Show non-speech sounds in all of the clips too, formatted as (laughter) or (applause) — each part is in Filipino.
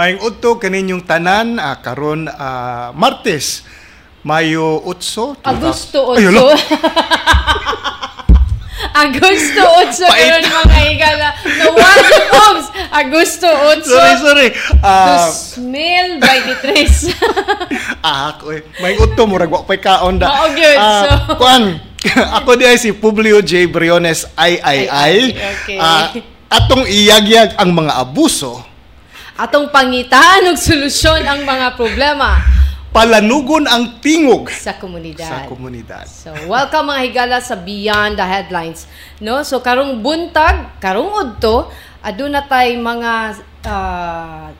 Maayong udto kaninyong tanan ah, karon ah, Martes, Mayo 8, Agosto Ay, 8. hala. (laughs) Agosto 8 Pait. karon mga higala. Nawagi Pops. Agosto 8. Sorry, sorry. Ah, 2023. (laughs) ah, ako eh. Maayong udto murag wa pay kaon da. Oo, good. Ah, So- kuan. (laughs) ako di ay si Publio J. Briones ay ay ay. Okay. Ah, atong iyagyag ang mga abuso, Atong pangitaan og solusyon ang mga problema palanugon ang tingog sa komunidad. sa komunidad. So, welcome mga higala sa Beyond the Headlines. No? So, karong buntag, karong udto, aduna tay mga ah,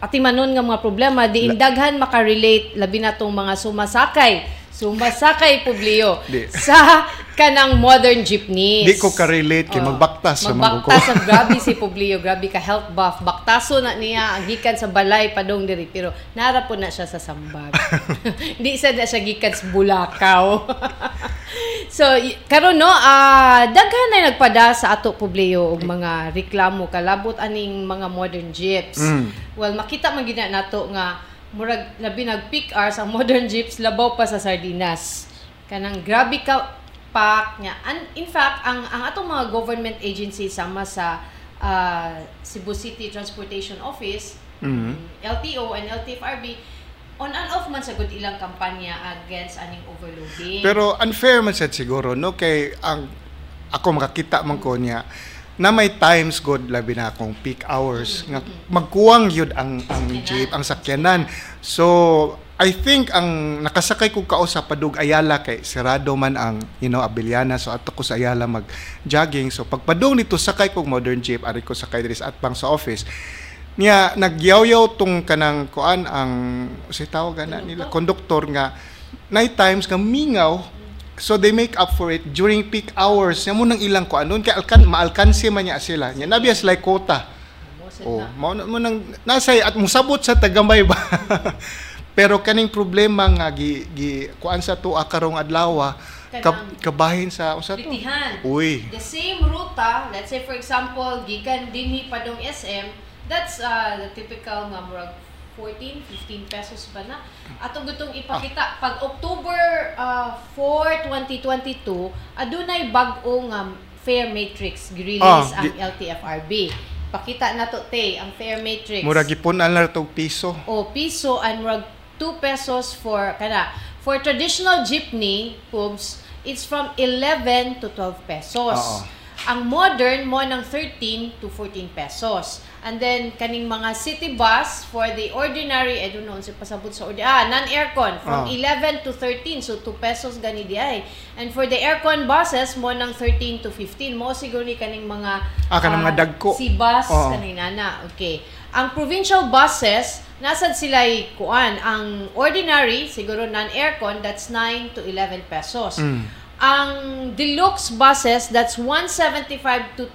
atimanon nga mga problema di indaghan makarelate labi na tong mga sumasakay sumasakay publiyo Di. sa kanang modern jeepneys. Di ko ka-relate kay Oh. magbaktas sa mga Magbaktas sa grabe si Publio, grabe ka health buff. Baktaso na niya ang gikan sa balay padong diri pero nara po na siya sa sambag. (laughs) Di sa na siya gikan sa Bulacau. (laughs) so karon no, ah daghan na nagpada sa ato Publio og mga reklamo kalabot aning mga modern jeeps. Mm. Well, makita man gid na nato nga murag labi nag peak hours ang modern jeeps labaw pa sa sardinas. Kanang grabe ka pack niya. And in fact, ang ang atong mga government agency sama sa ah, Cebu City Transportation Office, Mhm. LTO and LTFRB, on and off man sa good ilang kampanya against aning overloading. Pero unfair man sad siguro no kay ang ako makakita man ko niya na may times god labi na akong peak hours. Nga magkuwang yun ang ang jeep ang sakyanan. So I think ang nakasakay ko kao sa Padug Ayala kay sirado man ang you know Abiliana. So ato ko sa Ayala mag jogging so pagpadung nito sakay kog modern jeep. Ari ko sakay diri sa atpang sa office. Niya nagyaw-yaw tong kanang kuan ang si tawag na nila? Konduktor nga night times nga mingaw so they make up for it during peak hours. Nya mo nang ilang kuan nun kay alkan maalkansi man niya sila. Nya nabias like quota oh mao na. mo nang nasay at musabot sa tagamay ba? (laughs) Pero kaning problema nga gi, gi kuan sa tuwa karong adlaw Kanang- kabahin sa usa to? Litihan. uy. The same ruta, let's say for example, gikan dinhi padong SM, that's uh, the typical nga murag 14, 15 pesos ba na? Ato gutong ipakita pag October uh, 4, 2022, adunay bag-o nga fare matrix release Ah, ang LTFRB. Pakita na to te ang fare matrix. murag ipunan na to piso o piso and murag 2 pesos for kana for traditional jeepney pubs it's from 11 to 12 pesos Oo. ang modern mo ng 13 to 14 pesos and then kaning mga city bus for the ordinary I don't know unsa pasabot sa ordi ah non-aircon from Oo. 11 to 13 so 2 pesos gani di ay and for the aircon buses mo ng 13 to 15 mo siguro ni kaning mga Ah, kanang mga dagko. si bus Oo. kanina na okay ang provincial buses nasad sila kuan ang ordinary siguro non-aircon that's 9 to 11 pesos Mm. ang deluxe buses that's 175 to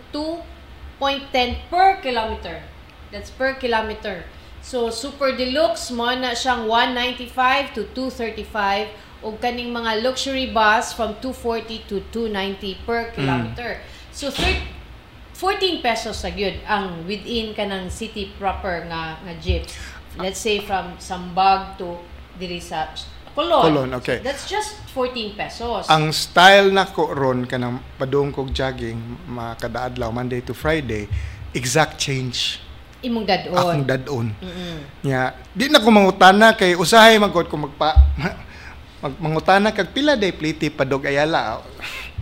2.10 per kilometer. That's per kilometer. So super deluxe mo na siyang 195 to 235 o kaning mga luxury bus from 240 to 290 per kilometer. So thir- 14 pesos sa gyud ang within kanang city proper nga nga jeeps. Let's say from Sambag to diri sa Colon. Colon, okay. That's just 14 pesos. ang style na ko ron kanang padung kog jogging mga kada adlaw Monday to Friday exact change imong akong dadon. dadon Mm-mm. nya di na ko mangutana kay usahay magod ko magpa (laughs) mag mangutana kag pila day pliti padog ayala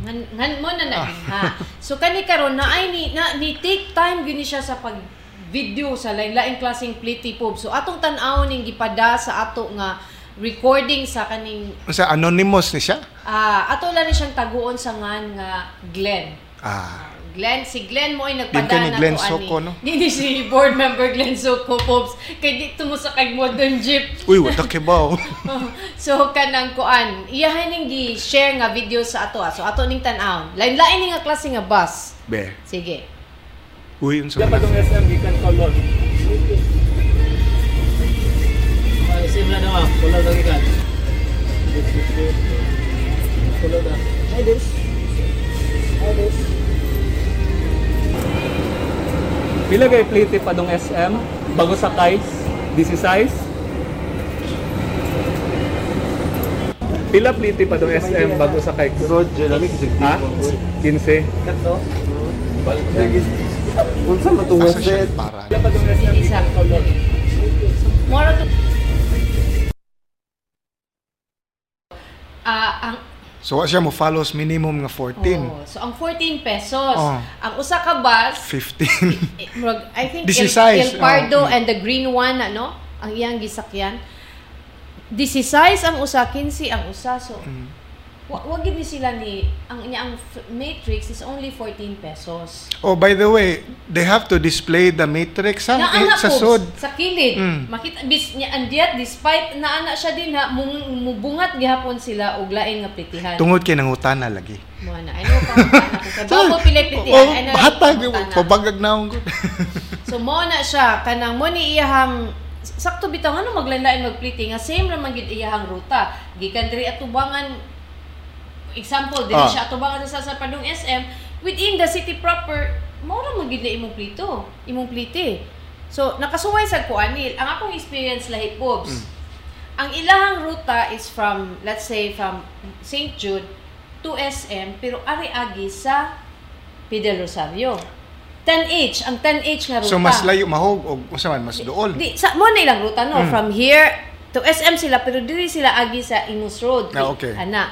Ngan, ngan mo na na (laughs) ha. So kani karon na ay ni na, ni take time gini siya sa pag video sa lain-laing klaseng pliti pub. So atong tan-aw ning gipada sa ato nga recording sa kaning sa anonymous ni siya ah ato lang ni siyang taguon sa ngan nga Glenn. ah Glenn, si Glenn mo ay ni na Glenn to, Soko, ani. no? (laughs) Dili si board member Glenn Soko, Pops. Kay dito mo sa kag modern jeep. uy what the kibaw (laughs) so, kanang kuan. Iyahan ning gi-share nga video sa ato. ah. So, ato ning tan-aw. Lain-lain nga klase nga bus. be Sige. uy unsa Dapat yung SM gikan kolon. Simula na ma. Kolon na gikan. Kolon na. Hi, Des. Hi, Des. Pila kay plate pa dong SM bago sakay? DC size? Pila plate pa dong SM bago sakay? Roger, lamig Ha? 15. Kato. Unsa website? para. Pila pa dong SM? Isa. Moro to So wa siya mo follows minimum nga 14. oh, so ang 14 pesos. Oh. Ang usa ka bus 15. eh, (laughs) murag- I think This El, is size, El Pardo oh. and the green one ano, ang iyang gisakyan. This is size ang usa 15 ang usa so Mm. Wa wag gid ni sila ni ang ang matrix is only 14 pesos. oh, by the way, they have to display the matrix ha? Eh, sa sod. sa kilid. Mm. Makita bis niya and yet despite na ana siya din ha mung- mubungat gihapon sila og lain nga plitihan. Tungod kay nangutana lagi. Mo na. Ano pa ana ko pilay (laughs) plitihan. Oh, ay na- hatag pabagag naong ko. So mo na siya kanang mo ni iyahang sakto bitaw ano maglanlain magpliti nga same ra man gid iyahang ruta. Gikan diri atubangan example diri Ah. siya atubangan sa sa Padong SM within the city proper mo ra man gid na imong plito, imong pliti. So nakasuway sa kuanil. Ang akong experience lahi pobs. Ang ilahang ruta is from let's say from St. Jude to SM pero ari agi sa Fidel Rosario. 10H, ang 10H nga ruta. So mas layo mahog og unsa man mas duol. Di, sa mo na ilang ruta no, Mm. from here to SM sila pero diri sila agi sa Imus Road. Ah, okay. Ana.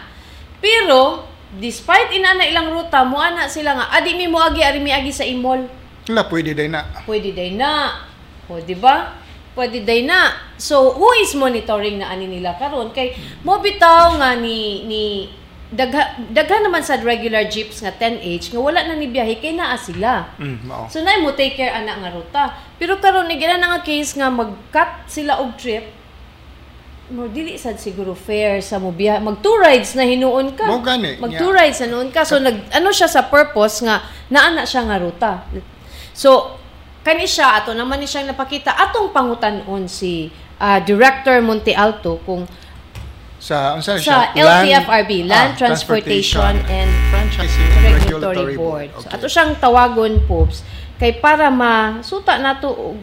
Pero despite inana ilang ruta mo ana sila nga adi mi mo agi ari mi agi sa Imol. Wala pwede day na. Pwede day na. O di ba? Pwede day na. So who is monitoring na ani nila karon kay mo bitaw nga ni ni dagha, daghan naman sa regular jeeps nga 10H nga wala na ni biyahe kay naa sila. Mm, mao. So na mo take care ana nga ruta. Pero karon ni gina na nga case nga mag-cut sila og trip. Mo dili sad siguro fair sa mo biya mag two rides na hinuon ka. Mao gani, Mag two rides na noon ka. So nag ano siya sa purpose nga naana siya nga ruta. So kani siya ato naman ni siyang napakita atong pangutan-on si ah, Director Monte Alto kung sa unsa sa siya? LTFRB, Land ah, Transportation and Franchising Regulatory Board. So, Okay. ato siyang tawagon, Pops, kay para masuta nato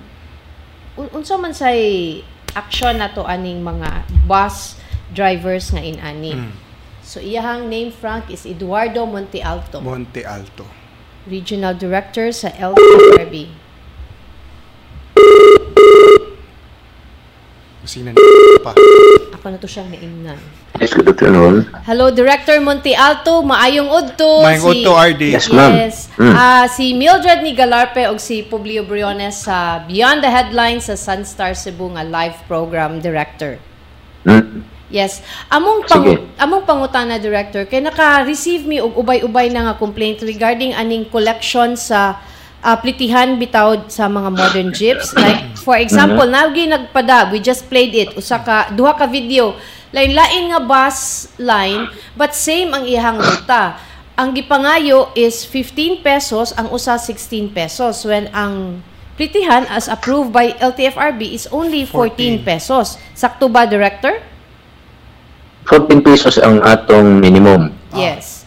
unsa man say action nato aning mga bus drivers nga inani. Mm. So iyahang name Frank is Eduardo Monte Alto, Monte Alto. Regional Director sa LTFRB. Sina pa. Ako na to siyang naingnan. Yes, good afternoon. Hello, Director Monte Alto. Maayong udto. Maayong udto, RD. Yes, ma'am. Yes. Mm. Ah, si Mildred ni Galarpe o si Publio Briones sa Beyond the Headlines sa Sunstar Cebu nga live program director. Hmm? Yes. Among Sige. pang among pangutana director kay naka-receive mi og ubay-ubay na nga complaint regarding aning collection sa plitihan bitaw sa mga modern jeeps. Like for example, nagi nagpada, we just played it usa ka duha ka video. Lain-lain nga bus line, but same ang ihang ruta. Ang gipangayo is 15 pesos, ang usa 16 pesos, when ang plitihan as approved by LTFRB is only 14, 14. pesos. Sakto ba, Director? 14 pesos ang atong minimum. Ah. Yes.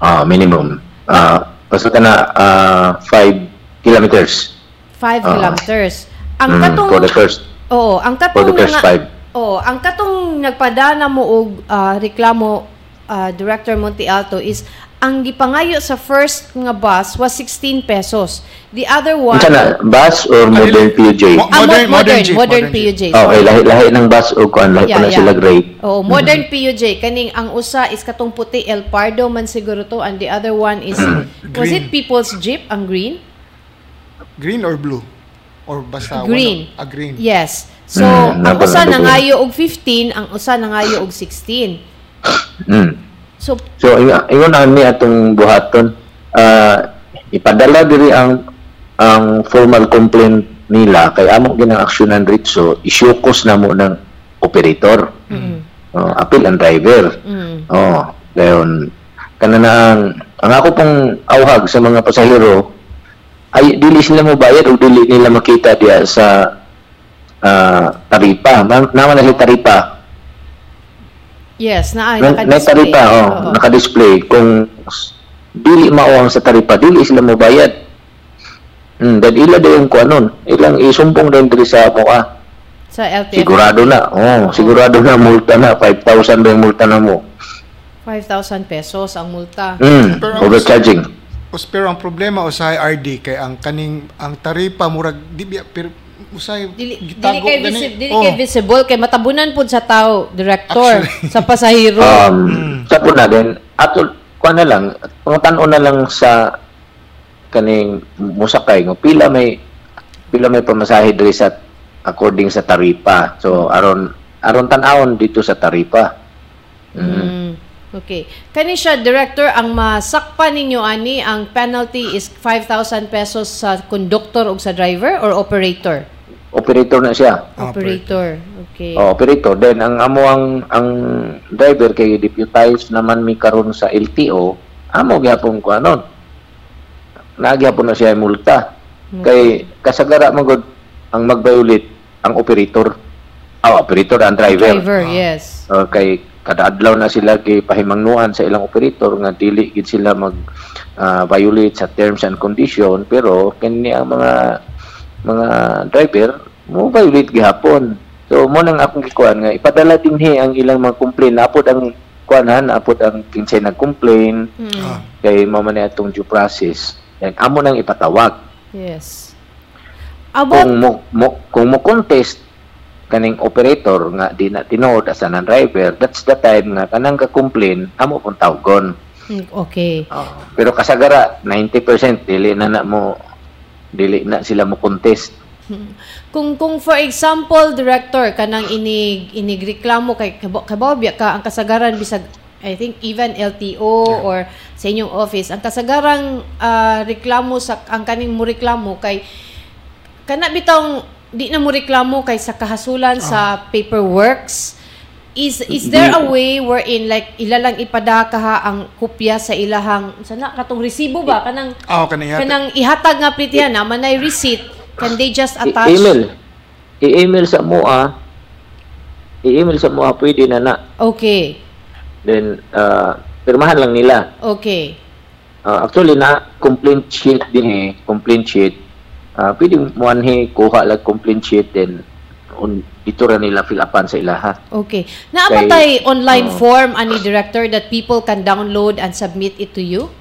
Ah, uh, minimum. Ah, uh, basta na ah, uh, 5 kilometers. 5 uh, ah. kilometers. Ang katong mm, for the first. Oo, ang katong for the first 5 Oh, ang katong nagpadana mo og uh, reklamo uh, Director Monte Alto is ang gipangayo sa first nga bus was 16 pesos. The other one Unsa na bus or ano? modern PUJ? Oh, ah, mo- modern, modern, modern, modern, modern PUJ. Oh, okay, lahi lahi ng bus o kuan lahi yeah, ano pala yeah. sila grade. Oh, modern mm-hmm. PUJ kaning ang usa is katong puti El Pardo man siguro to and the other one is mm-hmm. was it People's Jeep ang green? Green or blue? Or basta green. One, a green. Yes. So, Mm, ang usa nabang- nangayo og 15, ang usa nangayo og 16. Hmm. So, So ingon na mi atong buhaton ah, ipadala diri ang ang formal complaint nila kay amo ginang aksyonan ritso isyukos na mo ng operator. mm, Oh, appeal ang driver. mm, Oh, dayon kana na ang, ang ako pong awhag sa mga pasahero ay dili sila mo bayad o dili nila makita diya sa ah, taripa. Ma- Naman na taripa. yes, na ay Na, na naka-display. taripa, oh, Oo. naka-display. Kung dili mao ang sa taripa, dili sila mo bayad. Hmm, dan ila din yung kuanon. Ilang isumpong din diri sa mukha. Sa LTFRB. Sigurado na. Oh, sigurado na multa na 5,000 din multa na mo. 5,000 pesos ang multa. Hmm, ang- overcharging. Pero ang problema usahay RD kay ang kaning ang taripa murag di biya usahay Dili, dili kay, gani. visi- dili Oh. kay visible kay matabunan pud sa tao, director, sa pasahero. Um, sa po na din, ato, kuha na lang, pangutan na lang sa kaning musakay, ngo, pila may pila may pamasahe diri sa according sa taripa. So, aron aron tan-awon dito sa taripa. Mm. Mm, Okay. Kani siya, Director, ang masakpan ninyo ani, ang penalty is 5,000 pesos sa conductor o sa driver or operator? Operator na siya. Operator. Okay. Oh, operator. Then, ang amo ang, ang driver kay deputize naman mi karon sa LTO, amo gyapon ko anon. Nagyapon na siya multa. Kay kasagara magod ang mag-violate ang operator. Ah, operator ang driver. Driver, yes. Uh, kay kada adlaw na sila kay pahimangnuan sa ilang operator nga dili gid sila mag ah, violate sa terms and condition pero kini ang mga mga driver mo violate gihapon. So mo nang akong gikuan nga ipadala dinhi ang ilang mga complaint. Apod ang kuanhan apod ang kinsay nag-complain Mm, Ah. kay mao man atong due process. Then amo nang ipatawag. Yes. About, kung mo, mo kung mo contest kaning operator nga di na tinuod as an driver that's the time nga kanang ka-complain amo pong tawgon. Mm, okay. Oh, pero kasagara 90% dili na na mo dili na sila mo contest. Kung kung for example, director kanang inig inigreklamo kay kabo- kabaw biya ka ang kasagaran bisag I think even LTO or sa inyong office ang kasagarang ah, reklamo sa ang kaning mo reklamo kay kana bitong di na mo reklamo kay sa kahasulan sa paperworks is is there a way wherein like ilalang ipadaka ha ang kopya sa ilahang sana katong resibo ba? Kanang Ah, kanang kanang ihatag nga plitihan na manay receipt can they just I- attach? email. I-email sa MOA. I-email sa MOA pwede na na. Okay. Then uh, pirmahan lang nila. Okay. Uh, actually na complaint sheet din eh. Complaint sheet. Uh, pwede mo anhi kuha lang complaint sheet then un, dito ra nila fill upan sa ilaha. Okay. Naapatay online oh. form ani director that people can download and submit it to you?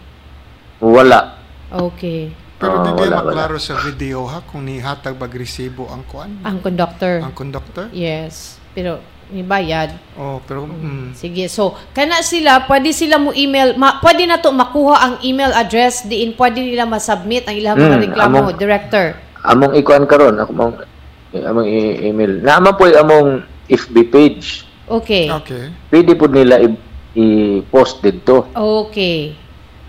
Wala. Okay. Pero di wala, ba wala. maklaro sa video ha kung nihatag bag resibo ang kuan ang conductor. Ang conductor? yes. Pero may bayad. Oh, pero mm, Sige, so kana sila, pwede sila mo email, ma, pwede na to makuha ang email address diin pwede nila ma-submit ang ilang mga Hmm, reklamo, among- director. among ikuan karon ako mong among email naman po among FB page Okay. okay. pwede po nila i- i-post dito Okay.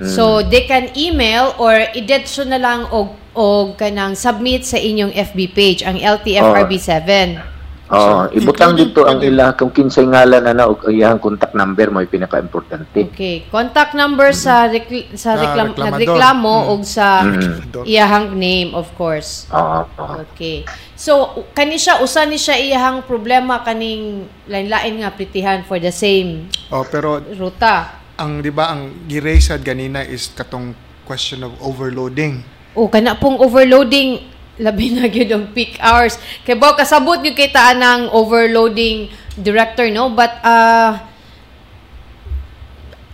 Hmm. So they can email or i-detso na lang og og kanang submit sa inyong FB page ang LTFRB7. oh So, ibutang dito ang ila kung kinsay ngalan ana og iyang contact number mo pinaka-importante Okay. Contact number sa rekl- sa reklam- reklamador. nagreklamo Mm. og sa Mm. iyahang name of course. oo oo. Okay. So, kani siya, usa ni siya iyahang problema kaning lain-lain nga plitihan for the same Oh, pero ruta. ang 'di ba ang girasad ganina is katong question of overloading. O, kana pong overloading, labi na gyud ang peak hours. Kay ba kasabot gyud kay taan ng overloading director, no? But, uh,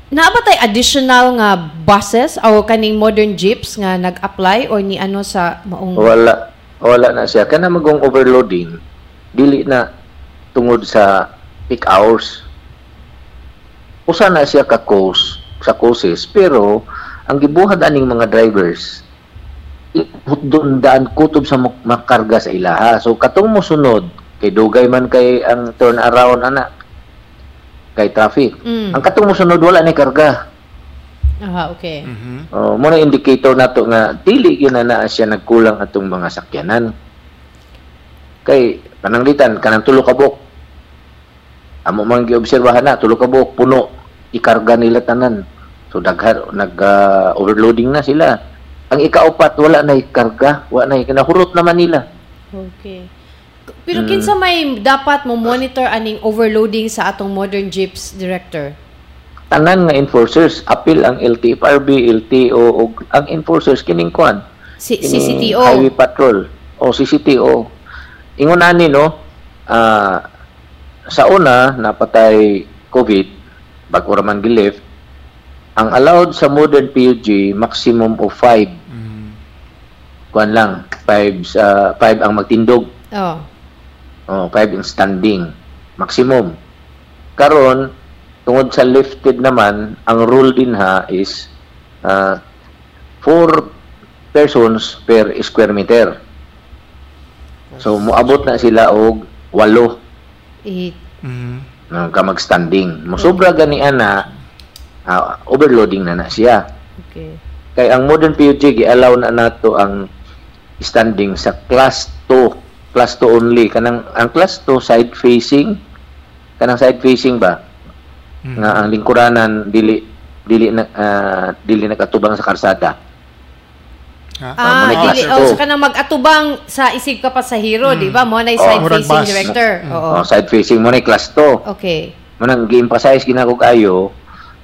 naa ba tay additional nga buses o kaning modern jeeps nga nag-apply or ni ano sa maong... wala wala na siya kana magong overloading dili na tungod sa peak hours usa na siya ka coast sa courses pero ang gibuhat aning mga drivers doon daan kutob sa mak- makarga sa ilaha so katong mo sunod kay dugay man kay ang turn around ana kay traffic Mm. ang katong mo sunod wala ni karga Aha, okay. Mhm. Oh, mo na indicator nato nga dili gyud na naa siya nagkulang atong mga sakyanan. Kay pananglitan kanang tulo ka buok. Amo man giobserbahan na tulo ka buok puno ikarga nila tanan. So daghan nag ah, overloading na sila. Ang ikaupat wala na ikarga, wala na kinahurot naman nila. Okay. Pero Mm. kinsa may dapat mo monitor aning overloading sa atong modern jeeps director? Tanan nga enforcers apil ang LTFRB, LTO ug ang enforcers kining kwan Si- kining CCTO. Highway Patrol o CCTO. Ingon ani no, ah, sa una napatay COVID bago ra man gilift. Ang allowed sa modern PUG maximum of 5. Mm. Kuan lang, 5 sa 5 ang magtindog. Oh. Oh, 5 in standing. Maximum. Karon tungod sa lifted naman, ang rule din ha is uh, 4 persons per square meter. So moabot na sila og 8 Eight. Mm. ng kamag-standing. Mosobra gani ana ah, overloading na na siya. Okay. Kay ang modern PUG gi-allow na nato ang standing sa class 2, class 2 only kanang ang class 2 side facing kanang side facing ba Mm. nga ang lingkuranan dili dili na ah, dili nakatubang sa karsada. Ha? Ah, muna dili, oh, sa kanang mag-atubang sa isig ka pasahero, di ba? Mo na Oh, side murag facing bus. director. Oo. Oh, side facing mo na class 2. Okay. Manang gi-emphasize ginako kayo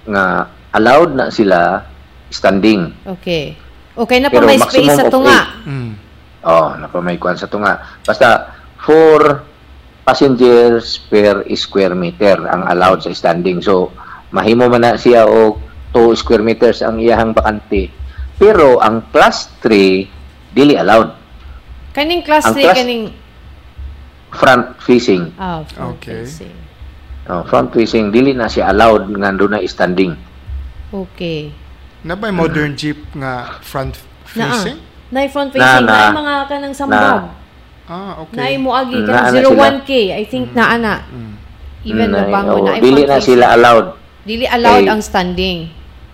nga allowed na sila standing. Okay. Okay na pa Pero may space sa tunga. Mm. Oh, napamaykuan sa tunga. Basta 4 passengers per square meter ang allowed sa standing. So, mahimo man na siya og 2 square meters ang iyahang bakante. Pero ang class 3 dili allowed. Kaning class Ang 3 class- kaning Front facing. ah, front Okay. facing. Oh, front facing dili na siya allowed nga doon na standing. Okay. Na ba modern jeep nga front Naa. facing? Na front Na, facing na, na. mga kanang sambag. Ah, Na okay. mo agi Mm, kanang naa na 01k. I think naa na. Mm. Even Mm, na bango oh, na dili na sila allowed. Dili allowed Kay- ang standing.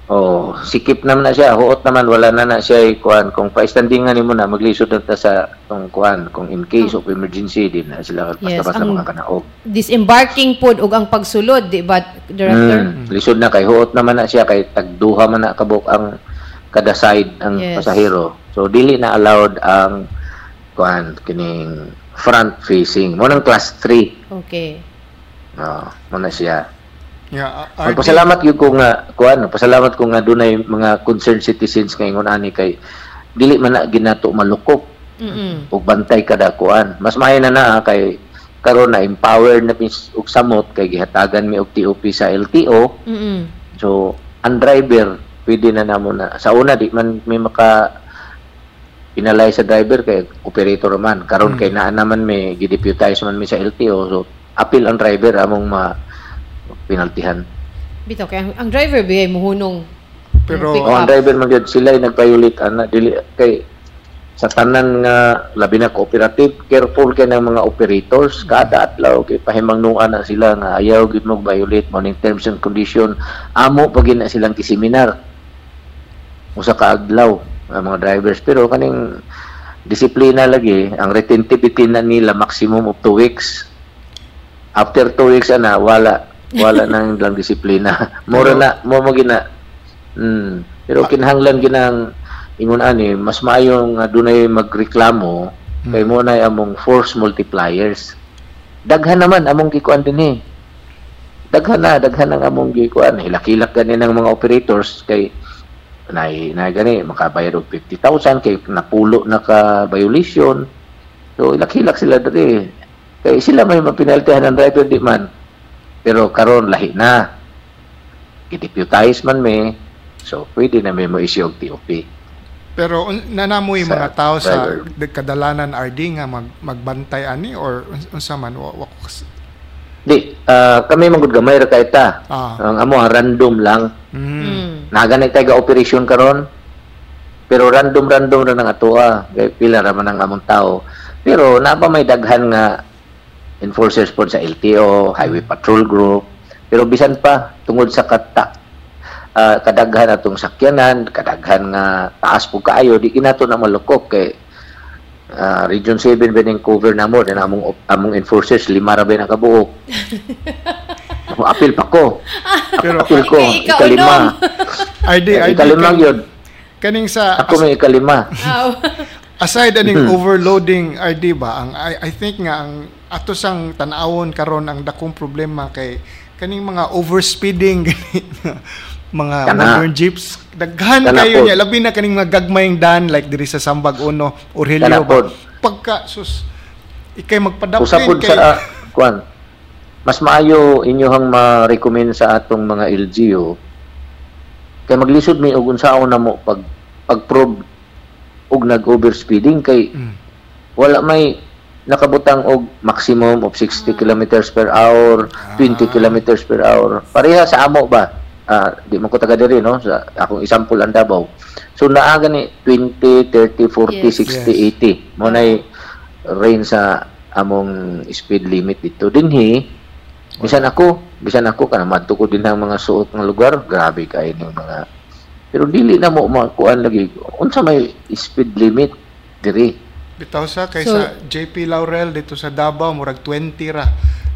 Oh, sikip naman na siya, huot naman wala na na siya kuan kung pa-standingan nimo na maglisod na ta sa kung kuan kung in case of emergency din na sila Yes, basta-basta ang- makakanaog. Disembarking pod ug ang pagsulod, di ba, director? Mm, lisod na kay huot naman na siya kay tagduha man na kabuk ang kada side ang Yes. pasahero. So dili na allowed ang kuan kining front facing. Mo nang class 3. Okay. Oh, mo na siya. Yeah, uh, Nagpasalamat gyud ko nga kuan, pasalamat ko nga dunay mga concerned citizens nga ingon ani kay dili man na ginato malukop Mm. ug bantay kada kuan. Mas maayo na na kay karon na empowered na pis og samot kay gihatagan mi og TOP sa LTO. Mm. So, ang driver pwede na namo na sa una di man may maka pinalay sa driver kay operator man karon kay naa naman may gideputize man mi sa LTO so appeal ang driver among ma pinaltihan. Bitaw kay ang, ang driver bigay muhunong? Pero- pick O ang driver man gyud sila ay nagpa-violate ana dili kay sa tanan nga labi na cooperative careful kay ng mga operators kada adlaw kay pahimangnuan na sila nga ayaw gyud mo violate mo ning terms and condition amo pag na silang kiseminar usa ka adlaw ang mga drivers. Pero kaning disiplina lagi ang retentivity na nila maximum of 2 weeks. After 2 weeks ana wala wala nang (laughs) lang disiplina. Mura na mo mo gina mm, pero kinahanglan ginang ingon ani mas maayo nga dunay magreklamo kay mo na among force multipliers. Daghan naman among gikuan din eh. Daghan na daghan ang among gikuan. Hilak-hilak gani ng mga operators kay nay na gani makabayad og 50,000 kay napulo na ka violation. So hilak-hilak sila diri kay sila may mapinaltihan ng driver di man pero karon lahi na. Gideputize man me so pwede na may mo issue og TOP Pero un- nanamoy Sa mga tao sa driver. de- kadalanan RD nga mag, magbantay ani or uns- unsa man? Wa, wa- di ah, kami manggod gamay ra kay ta. Ah. Ang amo ah, random lang. Mm, Mm. naganay tayo ga operation karon. Pero random random ra nang atoa kay pila ra man ang among tao. Pero napa may daghan nga enforcers pod sa LTO highway patrol group. Pero bisan pa tungod sa kata ah, kadaghan atong sakyanan kadaghan nga taas po kaayo di kinato na malukop kay ah, Region 7 ba ning cover na mo din among among enforcers lima ra ba nakabuok Ako, (laughs) apil pa ko. Pero apil ko ikalima. RD RD ikalima yun. kaning sa ako may ikalima. Aw. (laughs) aside aning overloading RD ba ang I, I think nga ang ato sang tan-awon karon ang dakong problema kay kaning mga overspeeding (laughs) gani mga Kana. modern jeeps daghan Kana kayo pod. niya labi na kaning mga gagmayng dan like diri sa Sambag Uno Aurelio Kana ba pagka sus ikay magpadaplin Usapod kay sa kuan. Mas maayo inyohang ma-recommend sa atong mga LGU kay maglisod mi og unsaon na mo pag pag-probe og nag-overspeeding kay Mm. wala may nakabutang og maximum of 60 kilometers per hour, 20 kilometers per hour. Pareha sa amo ba? Ah, di man ko taga diri no sa akong example ang Davao. So naa gani 20, 30, 40, Yes. 60, Yes. 80. Mo nay range sa among speed limit dito dinhi. Bisan ako, bisan ako kana madto ko din ang mga suot ng lugar, grabe kay ni mga pero dili na mo makuan lagi unsa may speed limit diri. bitaw sa kay So- sa JP Laurel dito sa Davao murag 20 ra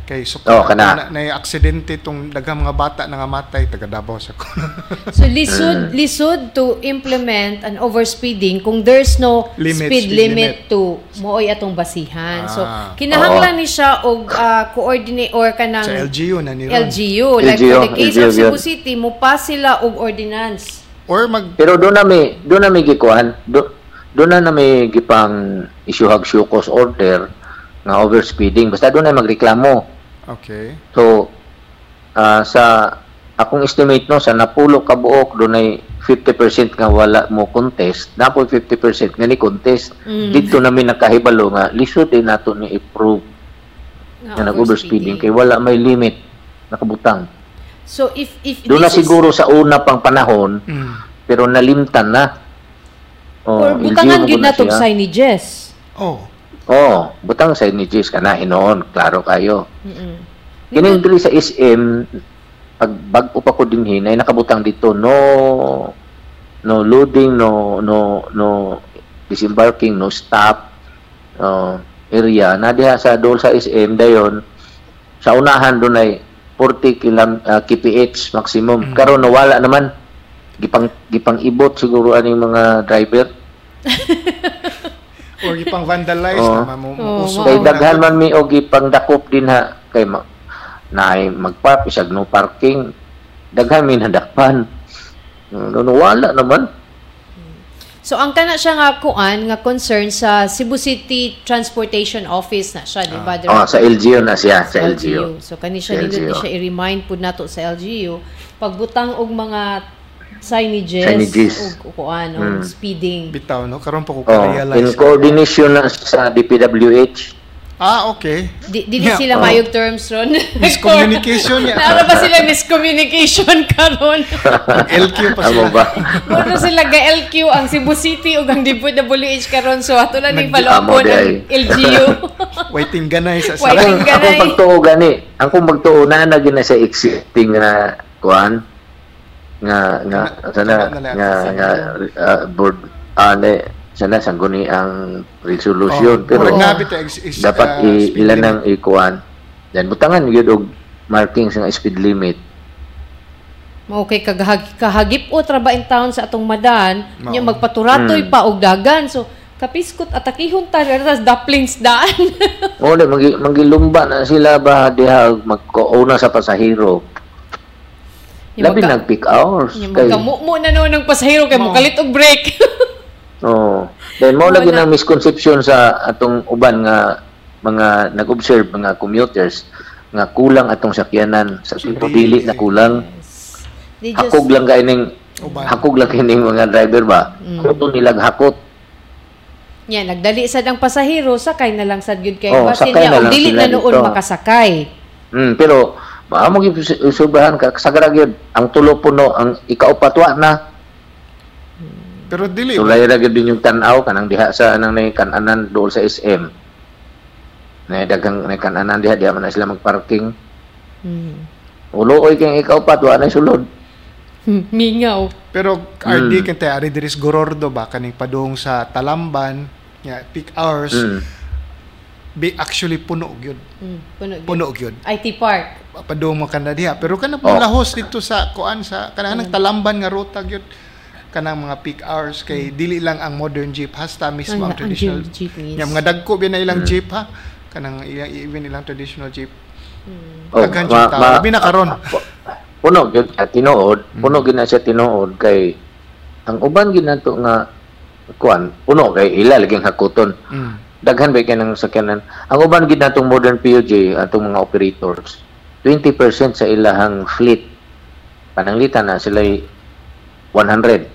kay so Oh, kana. na, na aksidente tong daghang mga bata nga matay taga Davao sa ko (laughs) So lisod lisod to implement an overspeeding kung there's no Limit, speed, speed limit, to mooy atong basihan. So Ah. kinahanglan ni siya og ah, coordinate or kanang sa LGU na ni LGU. Like LGU, for the case LGU, of Cebu. City, mo pa sila og ordinance. Or mag Pero doon na may doon na may gikuan, do, doon na na may gipang isuhag show cause order nga overspeeding. Basta doon na magreklamo. okay So ah, sa akong estimate no sa napulo ka buok doon ay 50% nga wala mo contest, napo 50% nga ni contest. Mm. Dito namin nakahibalo nga lisod din nato ni approve Nga nga nag-overspeeding kay wala may limit nakabutang. So if if Doon na this is- siguro sa una pang panahon mm. pero nalimtan na. Oh, or butangan gid na natong siya. signages. oh Oh, butang sa images ka na hinoon, klaro kayo. Mm-mm. Kining sa SM pag bag-o pa ko dinhin ay nakabutang dito no no loading no no no disembarking no stop uh, area na diha sa dol sa SM dayon sa unahan doon ay 40 km uh, kph maximum. Karon nawala naman. Gipang gipang ibot siguro aning mga driver. (laughs) Or ipang vandalize Oh. na mo Oh, kay Oo. daghan man mi og ipang dakop din ha. Kay ma, naay magpark isag no parking. Daghan mi nadakpan. No, no wala naman So ang kana siya nga kuan nga concern sa Cebu City Transportation Office na siya, di ba? oh sa LGU na siya sa LGU So kani siya Sa LGU. siya i-remind pud nato sa LGU pagbutang og mga signages, Signages. og kuan og Mm. speeding. bitaw no karon pa ko oh in coordination na sa DPWH ah okay Di, dili Yeah, sila oh. mayog terms ron. miscommunication niya (laughs) Naara ba sila miscommunication (laughs) karon? LQ (laughs) pa sila ba Muna sila ga LQ ang Cebu City ug ang DPWH karon so ato na Nag- palopon ang. LGU. waiting ganay sa Wait. sa akong, ganay. akong pagtuo gani akong pagtuo na na gina sa existing na kuan nga nga sana Tama na lang. nga nga uh, board ane sana sangguni ang resolution Oh, pero ex- ex- dapat ah, i, ilan ang ikuan dan butangan gyud og markings nga speed limit Mao kay kagahag kahagip o traba in town sa atong madan, Oo. nya magpaturatoy Mm. pa og dagan. So kapiskot atakihon ta tas duplings daan. (laughs) o na magi magilumba na sila ba diha og magkuuna sa pasahero labi nag peak hours nya kay magkamumo na no ng pasahero kay Oo. mukalit og break. (laughs) Oh. Then mo lagi Wala. ng misconception sa atong uban nga mga nag-observe mga commuters nga kulang atong sakyanan sa dili na kulang just hakog lang kaining Uban. hakog lang kining mga driver ba Mm. kuto nilag hakot nya nagdali sad ang pasahero sakay na lang sad gyud kay Oh, basin niya lang dili na noon dito. makasakay. mm, pero maamo gyud subrahan ka sagara gyud ang tulo puno ang ikaupat wa na pero dili sulay ra gyud din yung tan-aw kanang diha sa anang nay kananan dool sa SM na daghang nay kananan diha diha man na sila magparking Hmm. ulo oy kay ikaupat wa na sulod Mingaw. Pero RD mm. kante ari diris Gorordo ba kaning padung sa Talamban nya peak hours mm. be actually puno gyud. Hmm. Puno gyud. Puno gyud. IT Park. Padung mo kanna diha pero kana Oh. lahos dito sa kuan sa kanang Talamban nga ruta gyud kanang mga peak hours kay dili lang ang modern jeep hasta mismo ang Ang- ang traditional jeep- jeepneys. nya mga dagko ba na ilang jeep ha kanang ilang even ilang traditional jeep Oh, Daghan jud tao. Labi na karon. puno gyud siya tinuod, puno gyud na siya tinuod kay ang uban gyud nato nga kuan, puno kay ila laging hakuton. Mm. Daghan ba kay ng sakyanan. Ang uban gyud natong modern PUJ atong mga operators, 20% sa ilahang fleet pananglitan na sila 100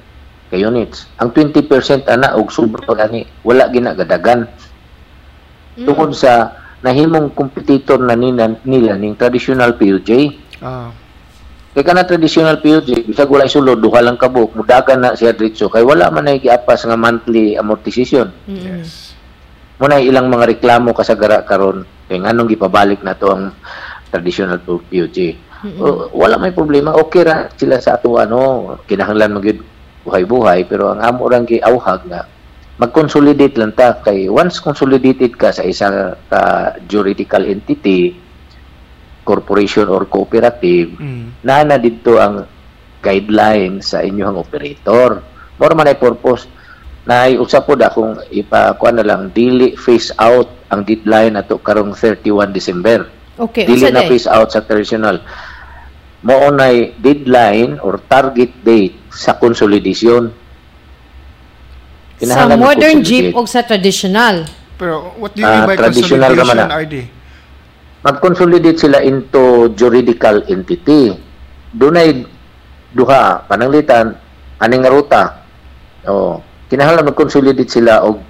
ka units. Ang 20% ana og sobra pa gani wala ginagadagan tungod sa nahimong competitor na nila, nila ning traditional PUJ. Ah. Kay kana traditional PUJ, bisag wala sulod duha lang kabuk, mudagan na siya diretso kay wala man ay giapas nga monthly amortization. Mm-mm. Yes. Muna ilang mga reklamo kasagara karon kay nganong gipabalik na to ang traditional PUJ. O, wala may problema, okay ra sila sa ato ano, kinahanglan mo gyud buhay-buhay pero ang amo rang giawhag nga mag-consolidate lang ta kay once consolidated ka sa isang ka juridical entity corporation or cooperative Mm. na na dito ang guideline sa inyong operator. More man ay purpose na usap po da kung ipakuha na lang dili phase out ang deadline nato karong 31 December. Okay, Dili na phase out sa traditional. Mo nay deadline or target date sa consolidation. Sa modern jeep o sa traditional? Pero what do you Ah, mean by traditional consolidation, na. RD? mag-consolidate sila into juridical entity. Dunay duha pananglitan aning nga ruta. Oh, kinahanglan mag-consolidate sila og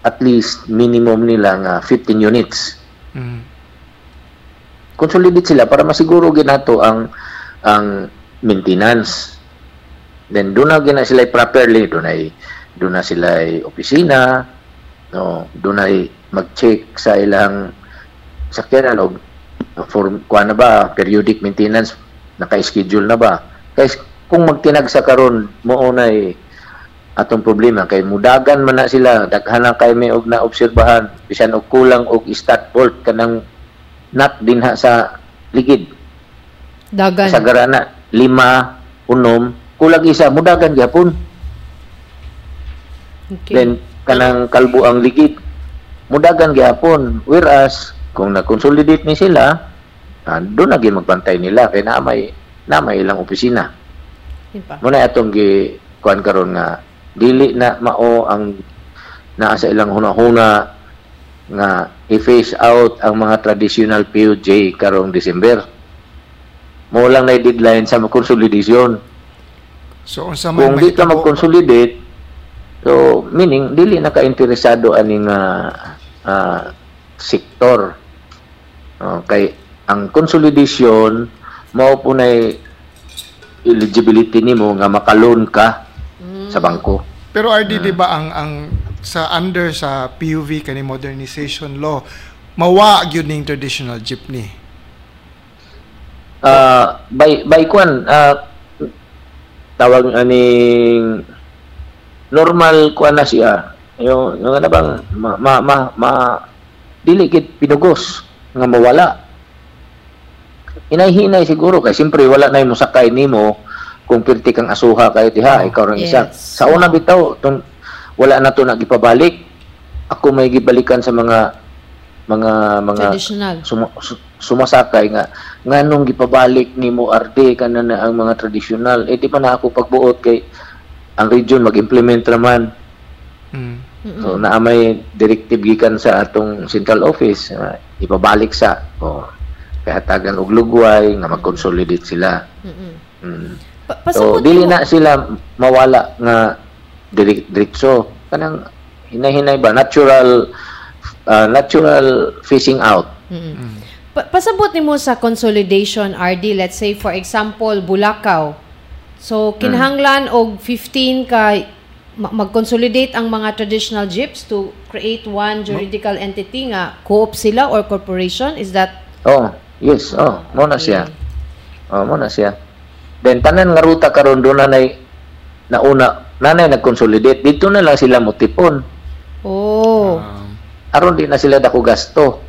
at least minimum nila nga 15 units. Mm. Consolidate sila para masiguro ginato ang ang maintenance. Then doon na gina sila properly, doon ay doon na sila ay opisina, no, doon ay mag-check sa ilang sakyanan og for kuha na ba periodic maintenance naka-schedule na ba? Kay kung magtinag sa karon mo unay atong problema. Kay mudagan man na sila daghan na kay may og naobserbahan. Bisan og kulang og start bolt kanang nut dinha sa ligid. Dagan. sa garana lima unom kulang isa mudagan gyapon Okay. Then, kanang kalbo ang ligid. Mudagan gyapon. Whereas, kung na-consolidate ni sila, ah, doon na gyud magbantay nila. Kaya na may, na may ilang opisina. Pa. Muna atong gi kuan karon nga dili na mao ang naa sa ilang hunahuna nga i-phase out ang mga traditional PUJ karong December. Mo lang na deadline sa consolidation. So, unsa may Kung di ka mag-consolidate, so meaning dili na ka interesado aning ah, ah, sektor. Oh, kay ang consolidation mao po na eligibility nimo nga makaloan ka sa bangko. Pero RD, di ba, ang, ang sa under sa PUV kani modernization law, mawa gyud ning traditional jeepney. Ah, by by kwan ah, tawag aning normal kwan na siya. Yung, yung ano bang ma, ma, ma, ma dili gid pinugos nga mawala. Hinay-hinay siguro kay siyempre wala na yung musakay nimo kung pirti kang asuha kay diha ikaw ring isa. Yes. Sa una bitaw tong wala na to nagipabalik. Ako may gibalikan sa mga mga mga Traditional. suma, su- sumasakay nga nganong gipabalik nimo RD kana na ang mga tradisyonal eh di pa na ako pagbuot kay ang region mag-implement naman. Mm. so naa may directive gikan sa atong central office uh, ipabalik sa o kahatagan og lugway nga mag-consolidate sila. Mm. Pa- so dili na sila mawala nga diri- diretso. Kanang hinay-hinay ba? Natural uh, natural phasing out. Mm-mm. Pa- pasabot nimo sa consolidation RD let's say for example Bulacau so kinahanglan og 15 ka ma- mag-consolidate ang mga traditional jeeps to create one juridical entity nga co-op sila or corporation is that Oh, yes. Oh, mo na Okay. siya. Oh, mo na siya. Then tanan nga ruta karon do na nay nauna nanay nag-consolidate dito na lang sila motipon. oh Um, Aron di na sila dako gasto.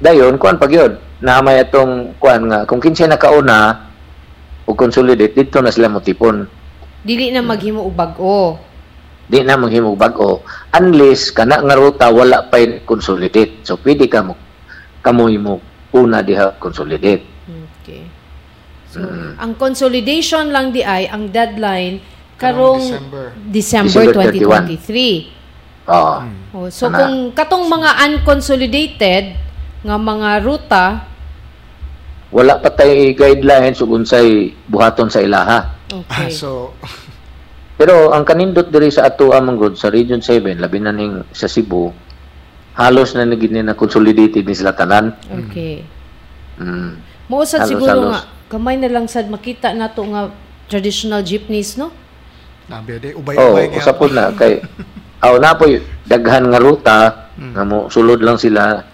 Dayon kuan pag yun, na may atong kuan nga kung kinsa nakauna o consolidate dito na sila motipon. dili na maghimo og bag-o Di na manghimog bag-o unless kana nga ruta wala pa consolidate. So pwede ka mo kamoy mo una diha consolidate. okay So, ang consolidation lang di ay ang deadline karong December. December, December 2023. Oo. Oh, so Ana. kung katong mga unconsolidated nga mga ruta, Wala pa tayo guidelines ug unsay buhaton sa ilaha. okay. Ah, so, Pero ang kanindot diri sa ato among gud sa Region 7, labi na ning sa Cebu, halos na naging na consolidated ni sila tanan. okay. Mm. Mausad Halos, siguro halos. nga kamay na lang sad makita nato nga traditional jeepneys, no? nabi de Oh, ubay-ubay usa po na kay (laughs) aw na po daghan nga ruta nga mo sulod lang sila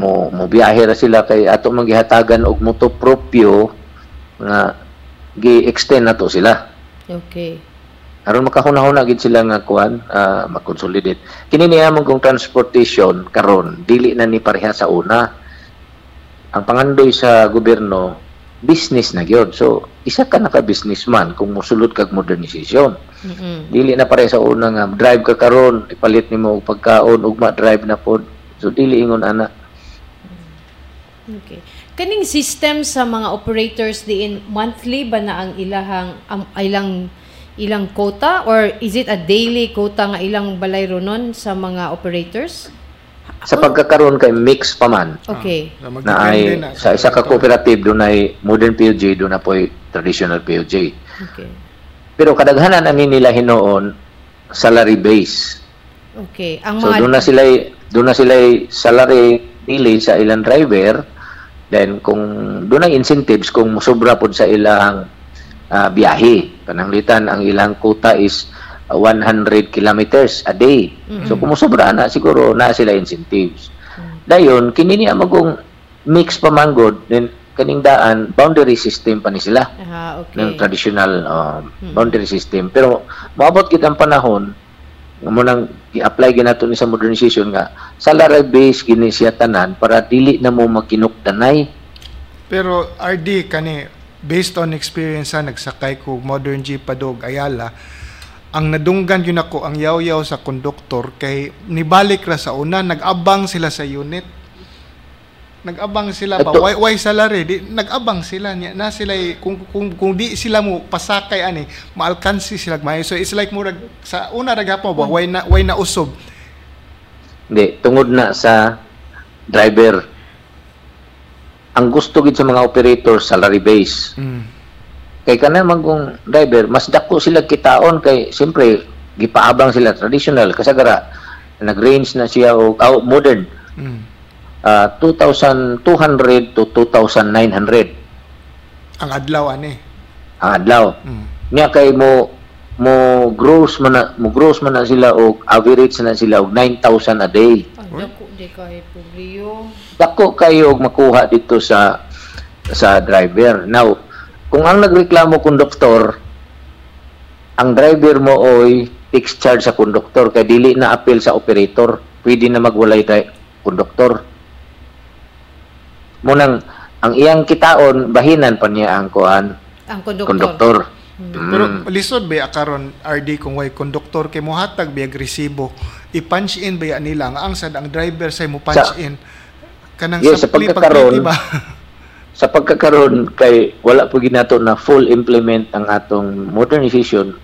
mo mo biyahe ra sila kay ato manggihatagan og moto propio nga gi-extend nato sila. Okay. aron makahuna-huna gid sila nga kuan uh, makonsolidate kini niya mong kung transportation karon dili na ni pareha sa una ang pangandoy sa gobyerno business na gyud so isa ka na ka businessman kung mosulod kag modernisasyon Mm-mm. dili na pareha sa una nga drive ka karon ipalit nimo og pagkaon ugma drive na pod so dili ingon ana Okay. Kaning system sa mga operators diin monthly ba na ang ilahang ang ilang ilang quota or is it a daily quota nga ilang balay ronon sa mga operators? sa pagkakaroon kay mix pa man Okay. So, na ay sa isa ka cooperative doon ay modern POJ doon na po traditional POJ Okay. Pero kadaghanan ani nila hinoon salary base. Okay. Ang So mga doon na sila doon na sila salary dili sa ilang driver then kung doon ay incentives kung musobra pod sa ilang ah, biyahe pananglitan ang ilang quota is ah, 100 kilometers a day. So kung musobra na siguro na sila incentives. Dayon kini niya magong mix pa man god then kaning daan boundary system pa ni sila Ah, okay. ng traditional um, boundary system. Pero maabot kita ang panahon mo nang i-apply ginato ni sa modernization nga salary base gini siya tanan para dili na mo makinukdanay. Pero RD kani based on experience ha nagsakay ko modern jeep padog Ayala ang nadunggan yun ako ang yaw-yaw sa konduktor kay nibalik ra sa una nag-abang sila sa unit nag-abang sila ba Ato- why, why salary di nag-abang sila niya na sila kung, kung kung di sila mo pasakay ani maalkansi sila mayo so it's like murag sa una ra gyapon ba why na why na usob Hindi, tungod na sa driver. Ang gusto gid sa mga operator salary base. mm. Kay kana magong driver, mas dako sila kitaon kay siyempre gipaabang sila traditional kasagara nag-range na siya og oh, modern Mm. Ah, 2,200 to 2,900 ang adlaw ani ang adlaw. mm. Nya kay mo mo gross man na, mo gross man na sila og average na sila og 9,000 a day. Ay, dako di kay Publio. Dako kayo og makuha dito sa sa driver. Now, kung ang nagreklamo konduktor ang driver mo oy fixed charge sa konduktor kay dili na appeal sa operator, pwede na magwalay tay konduktor. Munang ang iyang kitaon bahinan pa niya ang kuan Ang konduktor. konduktor. Pero Mm. lisod ba karon RD kung way konduktor kay mohatag biya agresibo i-punch in ba nila ang angsad ang driver say mo punch Sa- in kanang Yes, sa pagpili ba (laughs) sa pagkakaroon kay wala po ginato na full implement ang atong modernization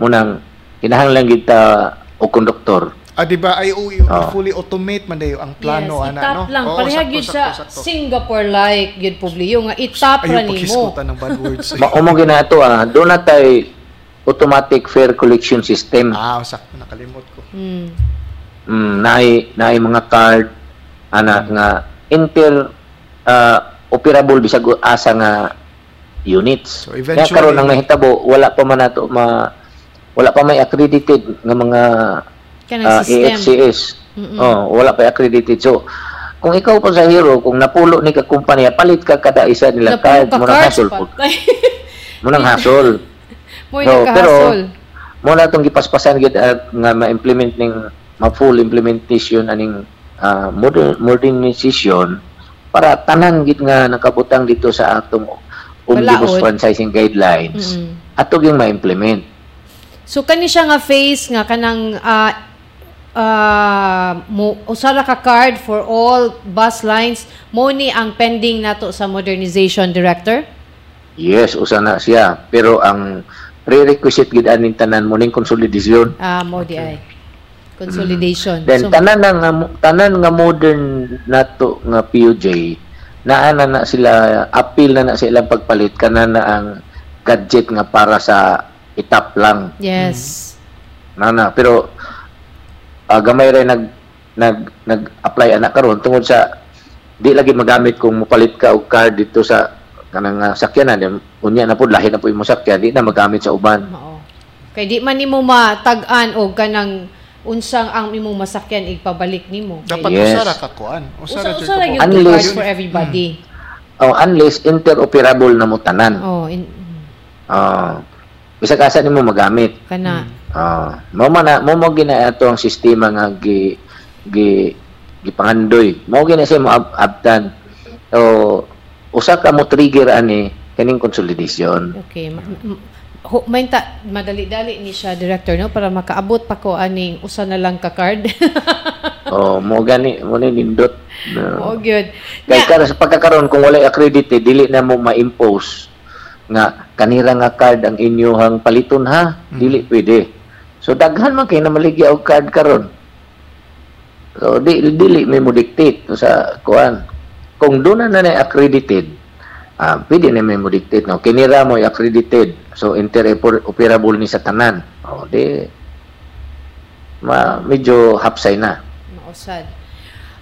munang kinahanglan gid ta og konduktor ah di ba ay uy, Ah. fully automate man dayo ang plano yes, ana itap no lang. Oo, Pareha sakto, gyud sakto, sa sakto. Singapore like gyud Publio nga itap ra ayaw nimo. paghisgutan ng bad words (laughs) mao ginato ah do na tay automatic fare collection system ah sakto nakalimot ko Hmm. mm, naay naay mga card ana nga inter ah, operable bisag asa nga units So, Kaya eventually- karon ang nahitabo wala pa man nato ma wala pa may accredited nga mga Ah, system. AFCS. Mm-mm. Oh, wala pa accredited. So, kung ikaw pa sa hero, kung napulo ni ka kumpanya, palit ka kada isa nila Napuno card, mo nang hasol po. Mo nang hasol. Mo No, nagkahasol. Mo na itong gipaspasan gid at nga ma-implement ning ma-full implementation aning ah, modern modernization para tanan gid nga nakabutang dito sa atong omnibus franchising guidelines. Mm-mm. Ato yung ma-implement. So kani siya nga phase nga kanang ah, uh, mo usara ka card for all bus lines. Mo ni ang pending nato sa modernization director? Yes, usa na siya. Pero ang prerequisite gid aning tanan mo ning konsolidasyon. ah mo di ay. Consolidation. Then So, tanan na nga tanan nga modern nato nga PUJ naa na na sila appeal na na sa ilang pagpalit. Kana na ang gadget nga para sa itap lang. Yes. Na na. Pero ah, gamay rin nag nag nag-apply anak karon. Tungod sa di lagi magamit kung mopalit ka og card dito sa kanang uh, sakyanan. Unya na pud lahi na pud imong sakyan. Di na magamit sa uban. Kay di man nimo matag-an og kanang unsang ang imong masakyan igpabalik nimo. Dapat Yes. usara ka kuan. Usara usa jud usa ka lang mo- yung Unless- card for everybody. Oh unless interoperable na mo tanan. Oh in, Ah, bisa kasa nimo magamit. Kana Ah, mo man na mo mo gina ato ang sistema nga gi gi gipangandoy. Mo gina siya mo ab- abtan. So usa ka mo trigger ani kaning consolidation. Okay. Ma- m- ho- may ta madali-dali ni siya director no para makaabot pa ko aning usa na lang ka card. (laughs) oh, mo gani mo ni nindot. na- oh good. Kay Nya, kara sa pagkakaroon kung wala accredited dili na mo ma-impose nga kanira nga card ang inyong paliton ha, dili pwede. So daghan man kay na maligya og card karon. So di dili may mo dictate sa kuan. Kung doon na na accredited, ah pwede na may mo dictate no. Kinira mo accredited. So interoperable ni sa tanan. Oh, di ma medyo hapsay na. mausad.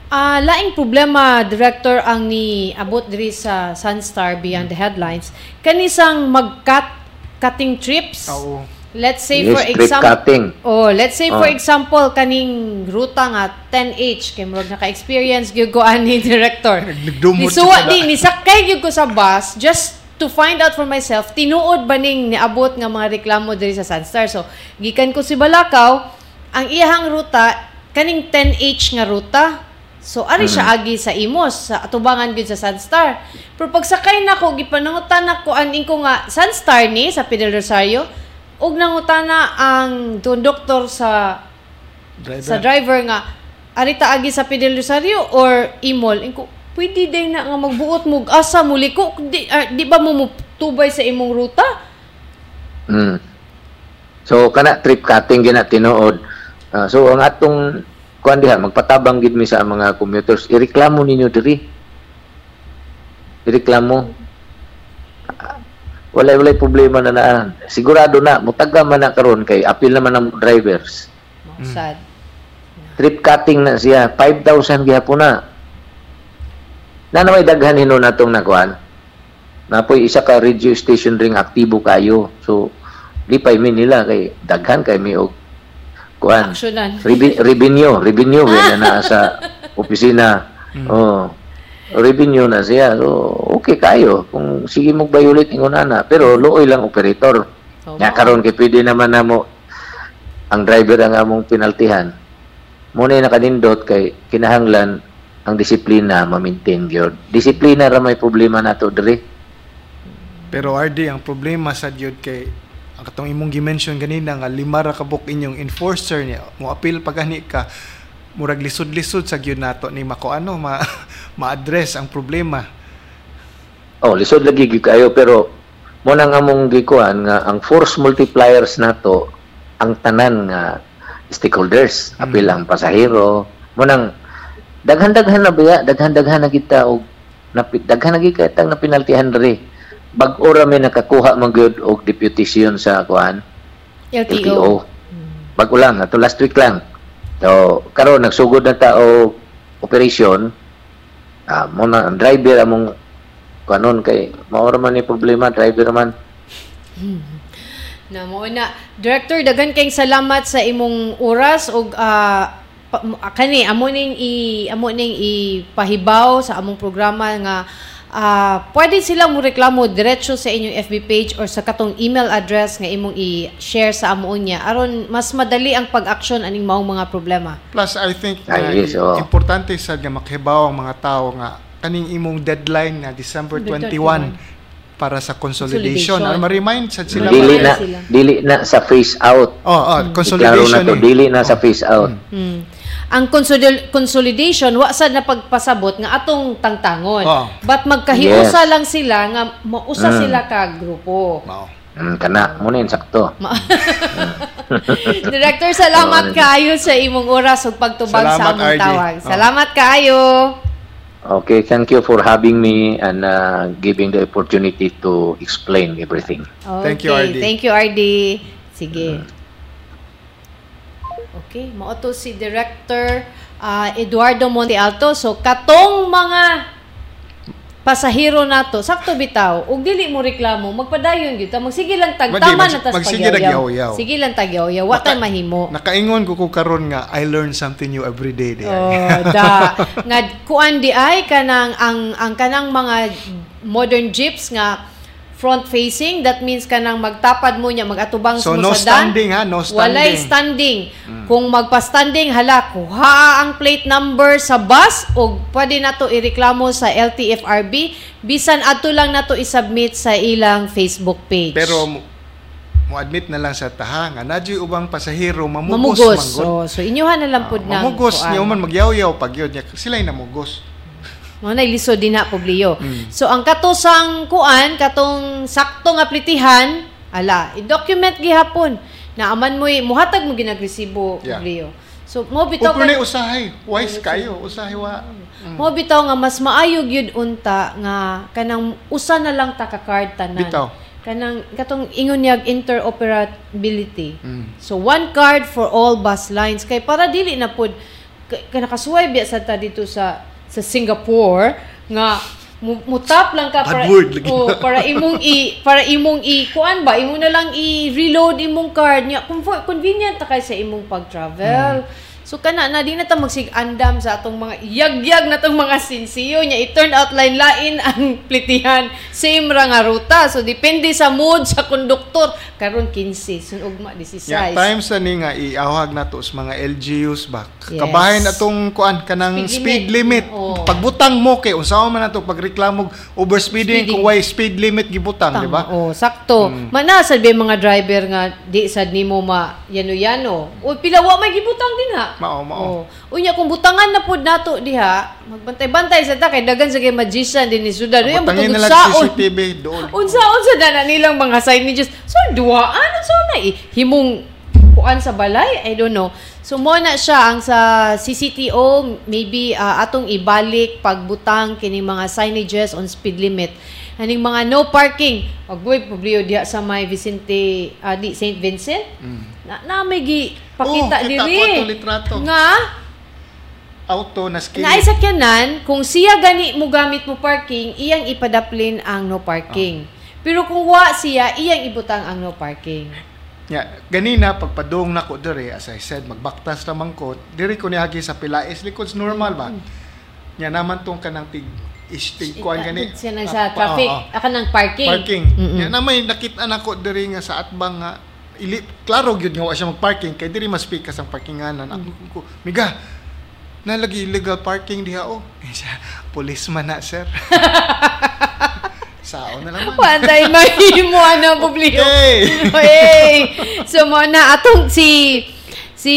Ah, laing problema director ang ni abot diri sa Sunstar Beyond the Headlines kanisang mag-cut cutting trips. Oo. Let's say Yes, for example. Oh, let's say for Ah. example kaning ruta nga 10H kay murag naka-experience gyud ko ani (laughs) director. Nagdumot Nisuwa di nisakay gyud ko sa bus just to find out for myself tinuod ba ning niabot nga mga reklamo diri sa Sunstar. So, gikan ko si Balakaw, ang iyahang ruta kaning 10H nga ruta. So, ari siya agi sa Imos, sa atubangan gyud sa Sunstar. Pero pagsakay nako gipanangutan nako aning ko nga Sunstar ni sa Fidel Rosario, ug nangutana ang doktor sa Driver. sa driver nga arita agi sa Fidel Rosario or Imol inko pwede day na nga magbuot mo asa muli ko di, ah, di ba mo tubay sa imong ruta Mm. So kana trip cutting gina tinuod. Ah, so ang atong kuan diha magpatabang gid mi sa mga commuters, ireklamo ninyo diri. Ireklamo. Walay walay problema na naan. Sigurado na mutaga man na karon kay apil naman ang drivers. sad Trip cutting na siya 5,000 gyapon na. Na may daghan hino natong nakuan. Napoy isa ka radio station ring aktibo kayo. So di pa mi nila kay daghan kay mi og kuan. revenue, revenue (laughs) na na sa opisina. Oh. Revenue na siya. So, okay kayo. Kung sige mo violate ingon ana, pero luoy lang operator. Oh, Nga karon kay pwede naman namo ang driver ang among pinaltihan. Muna yung nakanindot kay kinahanglan ang disiplina ma-maintain gyud. Disiplina ra may problema nato diri. Pero RD, ang problema sa jud kay ang katong imong gi-mention ganina nga lima ra ka book inyong enforcer niya mo appeal pag gani ka murag lisod-lisod sa gyud nato ni mako ano ma (laughs) ma-address ang problema. Oh, lisod lagi gyud kayo pero mo nang among gikuan nga ang force multipliers nato ang tanan nga stakeholders, apil ang pasahero, mo nang daghan-daghan na biya, daghan-daghan na kita og napi- daghan na kita na pinaltihan diri. Bag-o ra may nakakuha man gyud og deputation sa kuan LTO, LTO. Bago lang, ato last week lang. So, karon nagsugod na ta og operation. Ah, mo na ang driver among kanon kay maora man ni problema driver man. na mo na director daghan kayong salamat sa imong oras ug mo- ah, kani amo ning i amo ning ipahibaw sa among programa nga ah, pwede silang mo reklamo diretso sa inyong FB page or sa katong email address nga imong i-share sa amo niya aron mas madali ang pag-action aning maong mga problema. Plus I think Ay, na yes, importante sad nga makibaw ang mga tao nga kaning imong deadline na December 21 21. para sa consolidation. Consolidation. Ano ma-remind sa sila Dili na sila. dili na sa phase out. Oh, oh, consolidation. na to, eh. dili na sa phase out. Hmm. Ang consolid- consolidation wa sad na pagpasabot nga atong tangtangon. Oh. But magkahiusa Yes. lang sila nga mausa Mm. sila ka grupo. Mao. Mm, kana mo na sakto. (laughs) Director, salamat kaayo sa imong oras ug pagtubag sa Salamat, among RJ. tawag. Oh. Salamat kaayo. Okay, thank you for having me and uh, giving the opportunity to explain everything. Thank you, Okay, RD. Thank you, RD. Sige. Okay, mao to si Director ah, Eduardo Monte Alto. So, katong mga pasahero nato, sakto bitaw, ug dili mo reklamo, magpadayon gyud ta, magsige lang tag Madi, tama mag- na tas magsige lang yaw-yaw. Sige lang tag yaw-yaw, wa tay mahimo. Nakaingon ko ko karon nga I learn something new every day. Di. Oh, (laughs) da. nga kuan di ay kanang ang ang kanang mga modern jeeps nga front facing that means kanang magtapad mo niya magatubang So, mo no sa dan. standing, ha? No Walay standing. standing. Kung magpa-standing hala kuha ang plate number sa bus o pwede na to ireklamo sa LTFRB bisan adto lang na to isubmit sa ilang Facebook page. Pero mo admit na lang sa taha nga nadyo ubang pasahero mamugos, mamugos. So, so inyuhan na lang pud Ah, ng mamugos niya man magyaw-yaw pag yun niya sila namugos. Mga nailisod din na publiyo. Mm. So, ang katosang kuan, katong sakto nga plitihan, ala, i-document gihapon. Na aman mo, muhatag mo ginagresibo Yeah. publiyo. So, mo bitaw Upro na ka, usahay, wise kayo, usahay wa. mo bitaw nga mas maayo gyud unta nga kanang usa na lang ta ka card tanan. Bitaw. Kanang katong ingon niya interoperability. Mm. So one card for all bus lines kay para dili na pud kay kay nakasuway biya sa ta dito sa sa Singapore nga mu- mutap lang ka Bad para word lagi. oh, para imong i para imong i kuan ba imo na lang i-reload imong card Comfort, convenient ta kay sa imong pag-travel. So kana na di na ta magsig-andam sa atong mga yagyag na tong mga sinsiyo niya it turned out line lain (laughs) ang plitihan same ra nga ruta. So depende sa mood sa konduktor karon 15 sun ugma 16. Yeah, times na ni nga iawhag na to sa mga LGUs ba. Yes. Kabahin atong kuan kanang Speed speed, limit. limit. Pagbutang mo kay unsaon man nato pagreklamo overspeeding Speeding. kung why speed limit gibutang, di ba? Oh, sakto. Mm. Mana yung mga driver nga di sad nimo ma yano-yano. O pila wa may gibutang din ha. Mao, mao. Oh. Unya kung butangan na pud nato diha, magbantay-bantay sa ta kay dagan sa kay magician din ni Sudan. Unya butong na lang. CCTV doon. (laughs) Unsa-unsa na na nilang mga signages. So duaan so na eh. himong kuan sa balay, I don't know. So mo na siya ang sa CCTO maybe ah, atong ibalik pagbutang kini mga signages on speed limit. Aning mga no parking. Pagboy publiyo diha sa may Vicente ah, di St. Vincent. Na, na may gi pakita Oh, kita diri. ko atong litrato. Nga Auto na skill. na sa kyanan, kung siya gani mo gamit mo parking, iyang ipadaplin ang no parking. Pero kung wa siya, iyang ibutang ang no parking. Ya, ganina pagpadung nako diri as I said magbaktas naman ko diri ko niagi sa pilais likod normal ba. Nya naman tong kanang tig istig kuan gani. Siya nang Ah, sa pa- traffic, oo. aka ng parking. parking. Mm-mm. Nya na may nakita nako diri nga sa atbang nga ili klaro gyud nga wa siya mag-parking kay diri mas pikas ang parkinganan. Ako ko, miga nalagi illegal parking diha oh. (laughs) Siya, policeman na sir. (laughs) Sao na naman. Pantay mahimo ano (laughs) publiko. Okay. hey. So mo na atong si si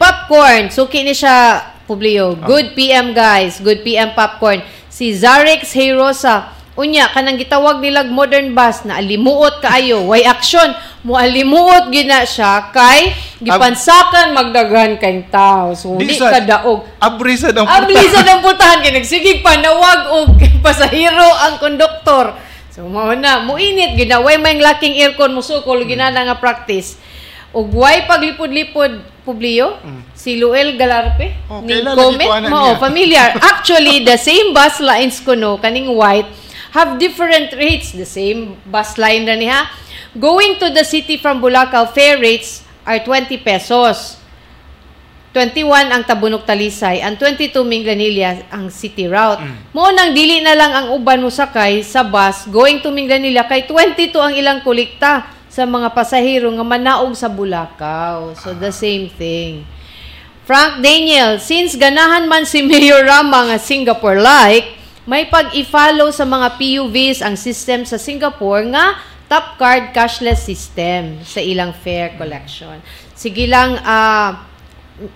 Popcorn. Suki ni siya publiyo. Good PM guys. Good PM Popcorn. Si Zarex Herosa. Unya kanang gitawag nilag modern bus na alimuot kaayo. Way action. Mo alimuot gina siya kay gipansakan magdaghan kay tao. So di sad- ka daog. Abrisa daw Abli sa ng putahan kay nagsigig panawag og (laughs) pasahero ang konduktor. So mao na, muinit ginaway may laking aircon musukol ginana nga practice. Og way paglipod-lipod publiyo si Luel Galarpe Oh, kilala comment mo familiar. (laughs) Actually the same bus lines kuno kaning white have different rates the same bus line ra niha. Going to the city from Bulacau fare rates are 20 pesos. 21 ang Tabunok Talisay, ang 22 Minglanilla ang city route. Mo nang dili na lang ang uban mo sakay sa bus going to Minglanilla kay 22 ang ilang kolekta sa mga pasahero nga manaog sa Bulacau. So the same thing. Frank Daniel, since ganahan man si (laughs) Mayor Rama nga Singapore like, may pag-i-follow sa mga PUVs ang system sa Singapore nga top card cashless system sa ilang fare collection. Sige lang, ah,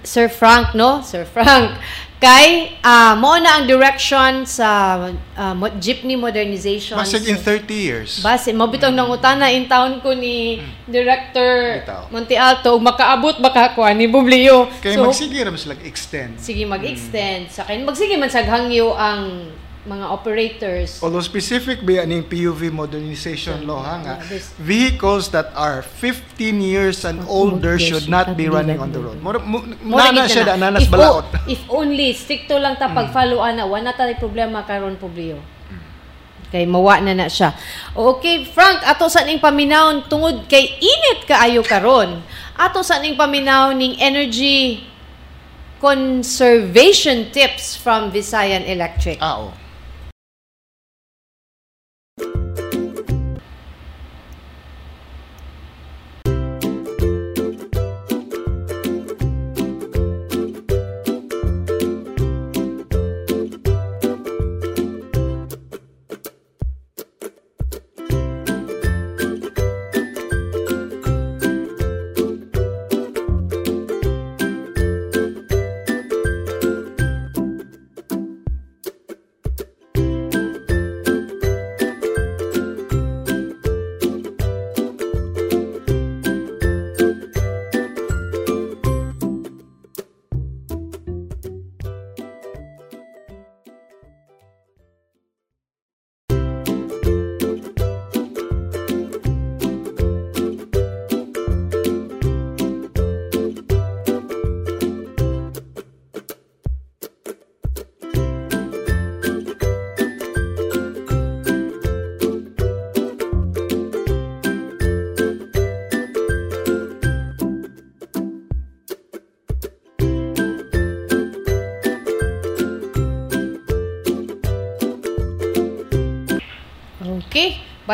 Sir Frank, no? Sir Frank. (laughs) Kay, ah, mo na ang direction sa mo- jeepney modernization. Masig in 30 years. Base, mabitong nang utana in town ko ni Director Bitaw. Monte Alto, makaabot baka kuha ni Bublio. Kaya So, magsige ra sila extend. sige mag-extend sa kin magsige man sa hangyo ang mga operators. Although specific ba yan yung PUV modernization law ha nga, Yeah, vehicles that are 15 years and older should not be running on the road. Mura- mu- Mo Nana siya na. nanas If balaot. o- if only stricto lang ta pag-follow ana, wala tayo problema karon Publio. Kay mawa na na siya. Okay, Frank, ato sa ning paminaw tungod kay init kaayo karon. Ato sa ning paminaw ning energy conservation tips from Visayan Electric. Ah, oh.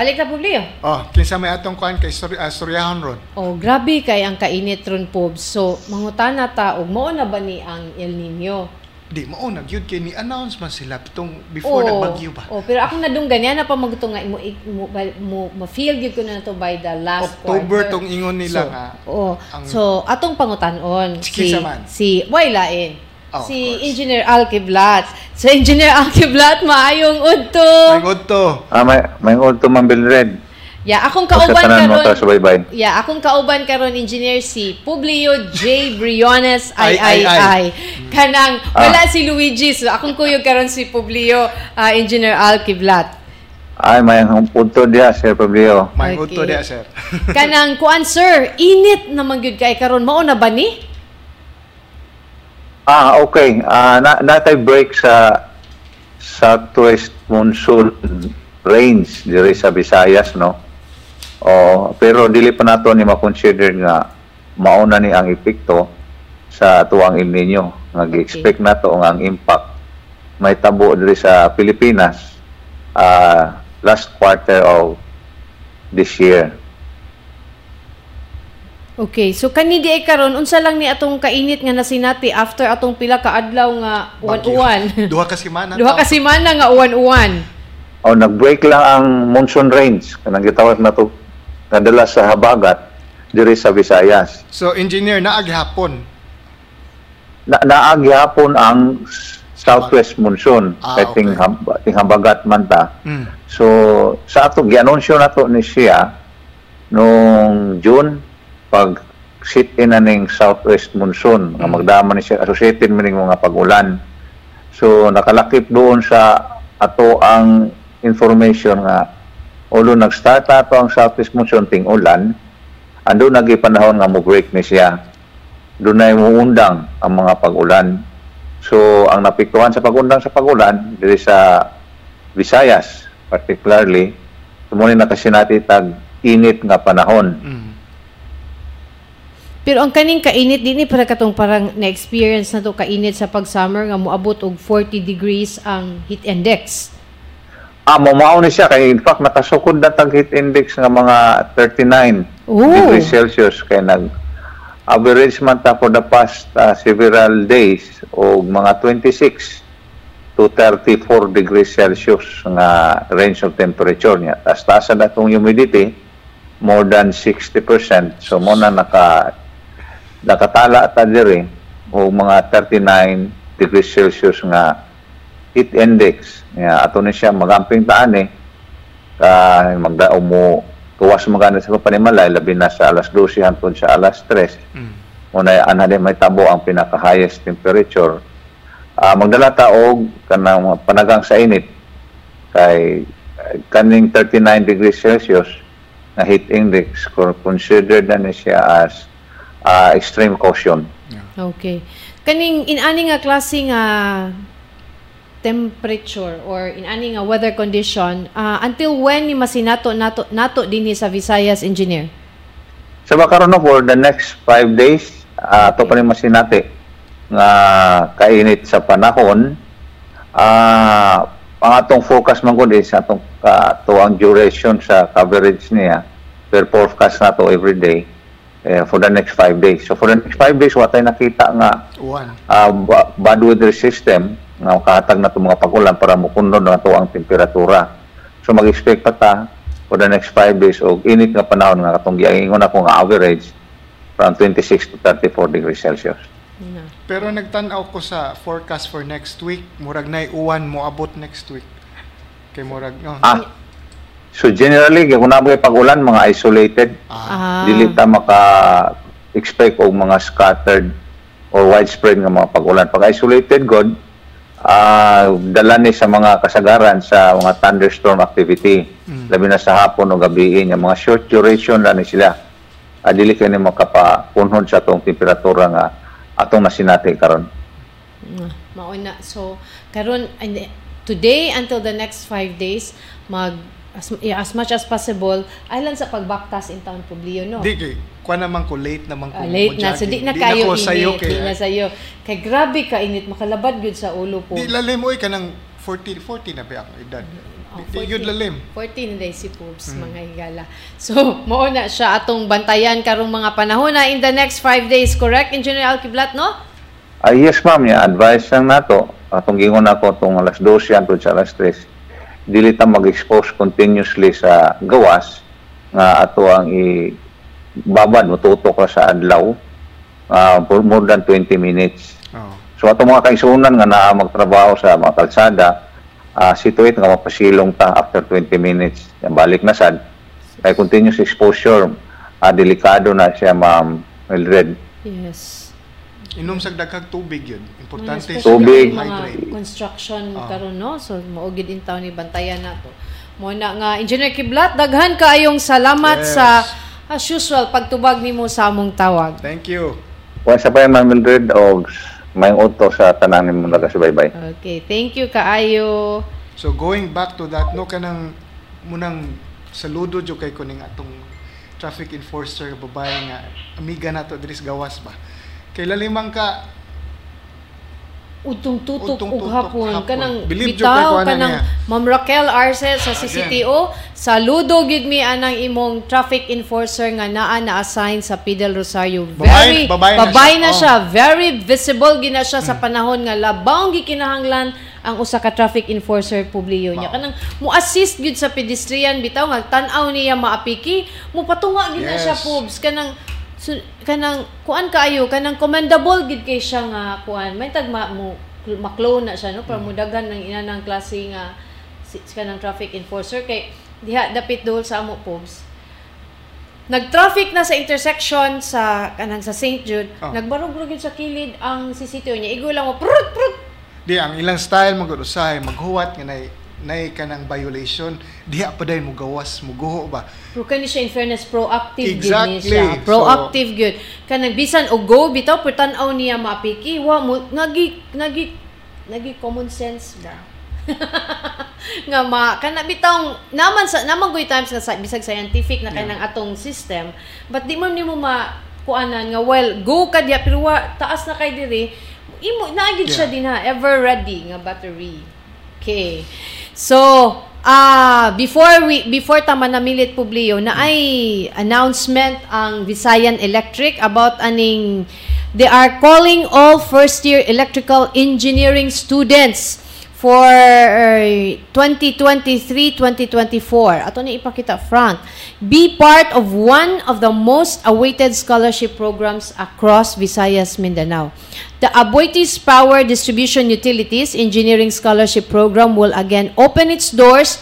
Balik na Publio. Oh, kinsa may atong kuan kay Sur uh, Suryahon ron. Oh, grabe kay ang kainit ron po. So, mangutana ta og mao na ba ni ang El Nino? Di mao nag yun kay ni announce man sila pitong before nagbagyo pa. Oh, pero ako na dong ganyan na pa magto nga mo mo, mo ma-feel gyud ko na to by the last October quarter. tong ingon nila so, nga. Oo. ang- so, atong pangutanon si saman. si Waylain. Oh, si. Engineer Alkiblat. So, Engineer Alkiblat, maayong udto. Mangod to. Ah, may, may to Mambil Red. Yeah, akong kauban karon. Yeah, akong kauban karon engineer si Publio J. Briones Ay, ay ay. Kanang Ah. wala si Luigi so akong kuyog karon si Publio ah, Engineer Al Kiblat. Ay, may ang punto dia, Sir Pablio. Mangod to Okay. dia sir. (laughs) Kanang kuan sir, init naman gyud kay karon mao na ba ni? Ah, okay. Ah, na natay break sa southwest monsoon range diri sa Visayas, no? Oh, pero dili pa nato ni ma-consider nga mauna ni ang epekto sa tuwang El Nino. Nga gi-expect nato nga ang impact may tabo diri sa Pilipinas ah last quarter of this year. Okay, so kani di ay karon unsa lang ni atong kainit nga nasinati after atong pila ka adlaw nga uwan-uwan. (laughs) (laughs) Duha ka semana. Duha ka semana nga uwan-uwan. O nag-break lang ang monsoon range kanang gitawag na to nadala sa habagat diri sa Visayas. So engineer na aghapon. Na naagi hapon ang southwest monsoon Ah, kay ting, okay. hab- ting habagat man ta. Mm. So sa ato gianunsyo nato ni siya nung June pag sit in na ning southwest monsoon nga Mm. magdama ni siya associated man mga pag-ulan. So nakalakip doon sa ato ang information nga ulo nag-start ato ang southwest monsoon ting ulan ando nagi panahon nga mo break ni siya doon na muundang ang mga pag-ulan. So, ang napiktuhan sa pag-undang sa pag-ulan, diri sa Visayas, particularly, sumuni na kasi natin tag init nga panahon. Mm. Pero ang kaning kainit dinhi para katong parang na-experience na to kainit sa pag-summer nga moabot og 40 degrees ang heat index. Ah, mamao ni siya, kay in fact, nakasukod na tag heat index nga mga 39 Oh. degrees Celsius, kay nag average man ta for the past ah, several days o mga 26 to to 34 degrees Celsius nga range of temperature niya. Tapos taas na itong humidity, more than 60%. So mo na naka nakatala ta diri o mga 39 degrees Celsius nga heat index. Nga ato ni siya magamping taan eh. Ka magda mo tuwas magana sa panimalay labi na sa alas 12 hangtod sa alas 3. Mm. Muna ana di may tabo ang pinaka highest temperature. Ah magdala ta og kanang panagang sa init kay kaning 39 degrees Celsius na heat index considered na ni siya as ah, extreme caution. Okay. Kaning inani nga klase nga temperature or inani nga weather condition ah, until when ni masinato nato nato dinhi sa Visayas engineer? Sa bakaron no, for the next five days, uh, ato pa rin masinati nga kainit sa panahon. Ah, ang atong focus man gud is atong uh, tuang duration sa coverage niya per forecast nato every day eh, for the next five days. So for the next five days, watay nakita nga uh, ba- bad weather system nga makahatag na itong mga pagulan para mukundon na ito ang temperatura. So mag-expect pa ta for the next 5 days og init nga panahon nga katong giingon ako nga average from 26 to 34 degrees Celsius. Na. Pero nagtanaw ko sa forecast for next week, murag na uwan mo abot next week. Kay murag no. Ah, so generally, kung nabay pagulan, mga isolated, Ah. Dili ta maka-expect og mga scattered or widespread nga mga pagulan. Pag isolated god, ah dala ni sa mga kasagaran sa mga thunderstorm activity. Mm. Labi na sa hapon o gabi niya, mga short duration ni sila. Ah, dili kani makapapunhon sa atong temperatura nga atong nasinati karon. Ah, mauna. So, karon today until the next five days, mag as, yeah, as much as possible, ay lang sa pagbaktas in town Publio, no? Di kay kuha naman ko late naman ko. Ah, late mo na. So, di na kayo ko sayo init. kay Di na sayo. Kay grabe ka init. Makalabad yun sa ulo po. Di lalim oy kanang 40 40 na ba ang edad. Oh, Di, di yun lalim. 14 na si Poops, Hmm. mga higala. So, (laughs) mauna siya atong bantayan karong mga panahon na in the next five days. Correct, Engineer Alkiblat, no? Ah, yes ma'am, ya advice lang nato atong gingon ako tong alas 12 hangtod sa alas 3. Dili ta mag-expose continuously sa gawas nga ato ang i babad motutok ka sa adlaw ah, for more than 20 minutes. Oh. So ato mga kaisunan nga naa magtrabaho sa mga kalsada, ah situate nga mapasilong ta after 20 minutes. Balik na sad. Kay continuous exposure, ah, delikado na siya ma'am Mildred. Yes. Inom sa daghang tubig yun. Importante Especially Tubig. mga construction Ah. karon no so maugid in town ni bantayan nato mo na nga engineer Kiblat daghan kaayong salamat Yes. sa as usual pagtubag nimo sa among tawag Thank you. Once pa yung Ma'am Mildred o may uto sa tanan mo nagasubaybay. okay thank you kaayo So going back to that no kanang munang saludo jo kay kuning atong traffic enforcer babae nga amiga nato diri sa gawas ba. Kay lalimang ka. Utong tutok ug hapon. kanang Believe bitaw kanang. Ma'am Raquel Arce sa. CCTO saludo gid mi anang imong traffic enforcer nga naa na assign sa Fidel Rosario. Very Babae- babae na siya. na Oh. siya. Very visible gina siya sa panahon nga labaw gikinahanglan ang usa ka traffic enforcer publiyo niya. Kanang mo assist gid sa pedestrian bitaw nga tan-aw niya maapiki. Mo patunga gid na Yes. siya pubs. Kanang so, kanang kuan kaayo kanang commendable gid kay siya nga kuan may tagma mo maklo na siya no para mudagan ng ina ng klase nga si, kanang traffic enforcer kay diha dapit dol sa amo pubs Nag-traffic na sa intersection sa kanang sa St. Jude, Oh. nagbarog-rog yun sa kilid ang CCTV niya. Igo lang mo, prut, prut, di ang ilang style magud usahay maghuwat nga nay nay kanang violation diha pa day mo gawas mo guho ba. Pero kani siya in fairness proactive gid Exactly. ni siya. Proactive gyud. Kanang bisan og go bitaw per tan-aw niya maapiki wa mo nagi nagi nagi common sense ba. (laughs) nga ma kana bitang naman sa naman goy times nga sa bisag scientific na kanang atong system but di man nimo ma kuanan nga well go ka diya pero wa taas na kay diri imo naagid siya Yeah. din ha ever ready nga battery okay so ah before we before ta manamilit publiyo na ay announcement ang Visayan Electric about aning they are calling all first year electrical engineering students for 2023-2024. Ato ni ipakita front. Be part of one of the most awaited scholarship programs across Visayas, Mindanao. The Aboitiz Power Distribution Utilities Engineering Scholarship Program will again open its doors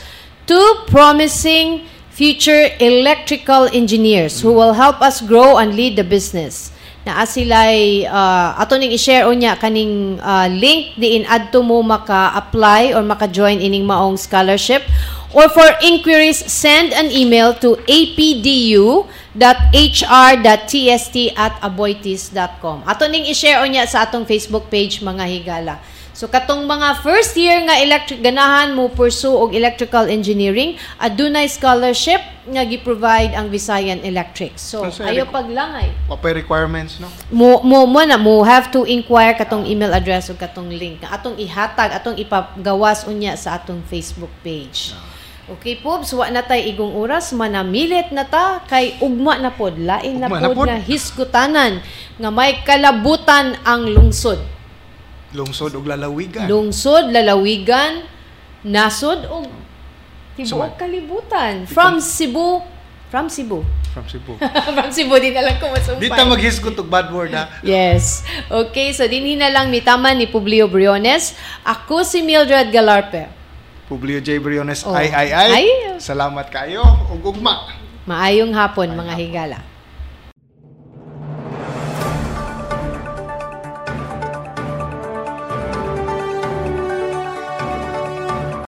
to promising future electrical engineers who will help us grow and lead the business na asilay uh, ato ning i-share unya kaning uh, link diin adto mo maka-apply or maka-join ining maong scholarship. Or for inquiries send an email to apdu.hr.tst at aboitis.com ato ning i-share unya sa atong Facebook page mga higala So katong mga first year nga electric ganahan mo pursue og electrical engineering, adunay scholarship nga gi-provide ang Visayan Electric. So Kasi ayo paglangay. Wapay requirements, no? Mo mo mo na mo have to inquire katong email address ug katong link atong ihatag atong ipagawas unya sa atong Facebook page. Okay po, so wa na tay igong oras manamilit na ta kay ugma na pod lain na na pod nga hiskutanan nga may kalabutan ang lungsod. Lungsod ug lalawigan. Lungsod, lalawigan, nasod o tibuok Sumad. kalibutan. From Cebu, from Cebu. (laughs) From Cebu. (laughs) from Cebu din alam ko masumpay. Di ta maghisgot og bad word, ha? Yes. Okay, so dinhi na lang ni Tama ni Publio Briones. Ako si Mildred Galarpe. Publio J. Briones, Oh. ay, ay, ay. Ay. Salamat kayo. Ug ugma. Maayong hapon mga higala.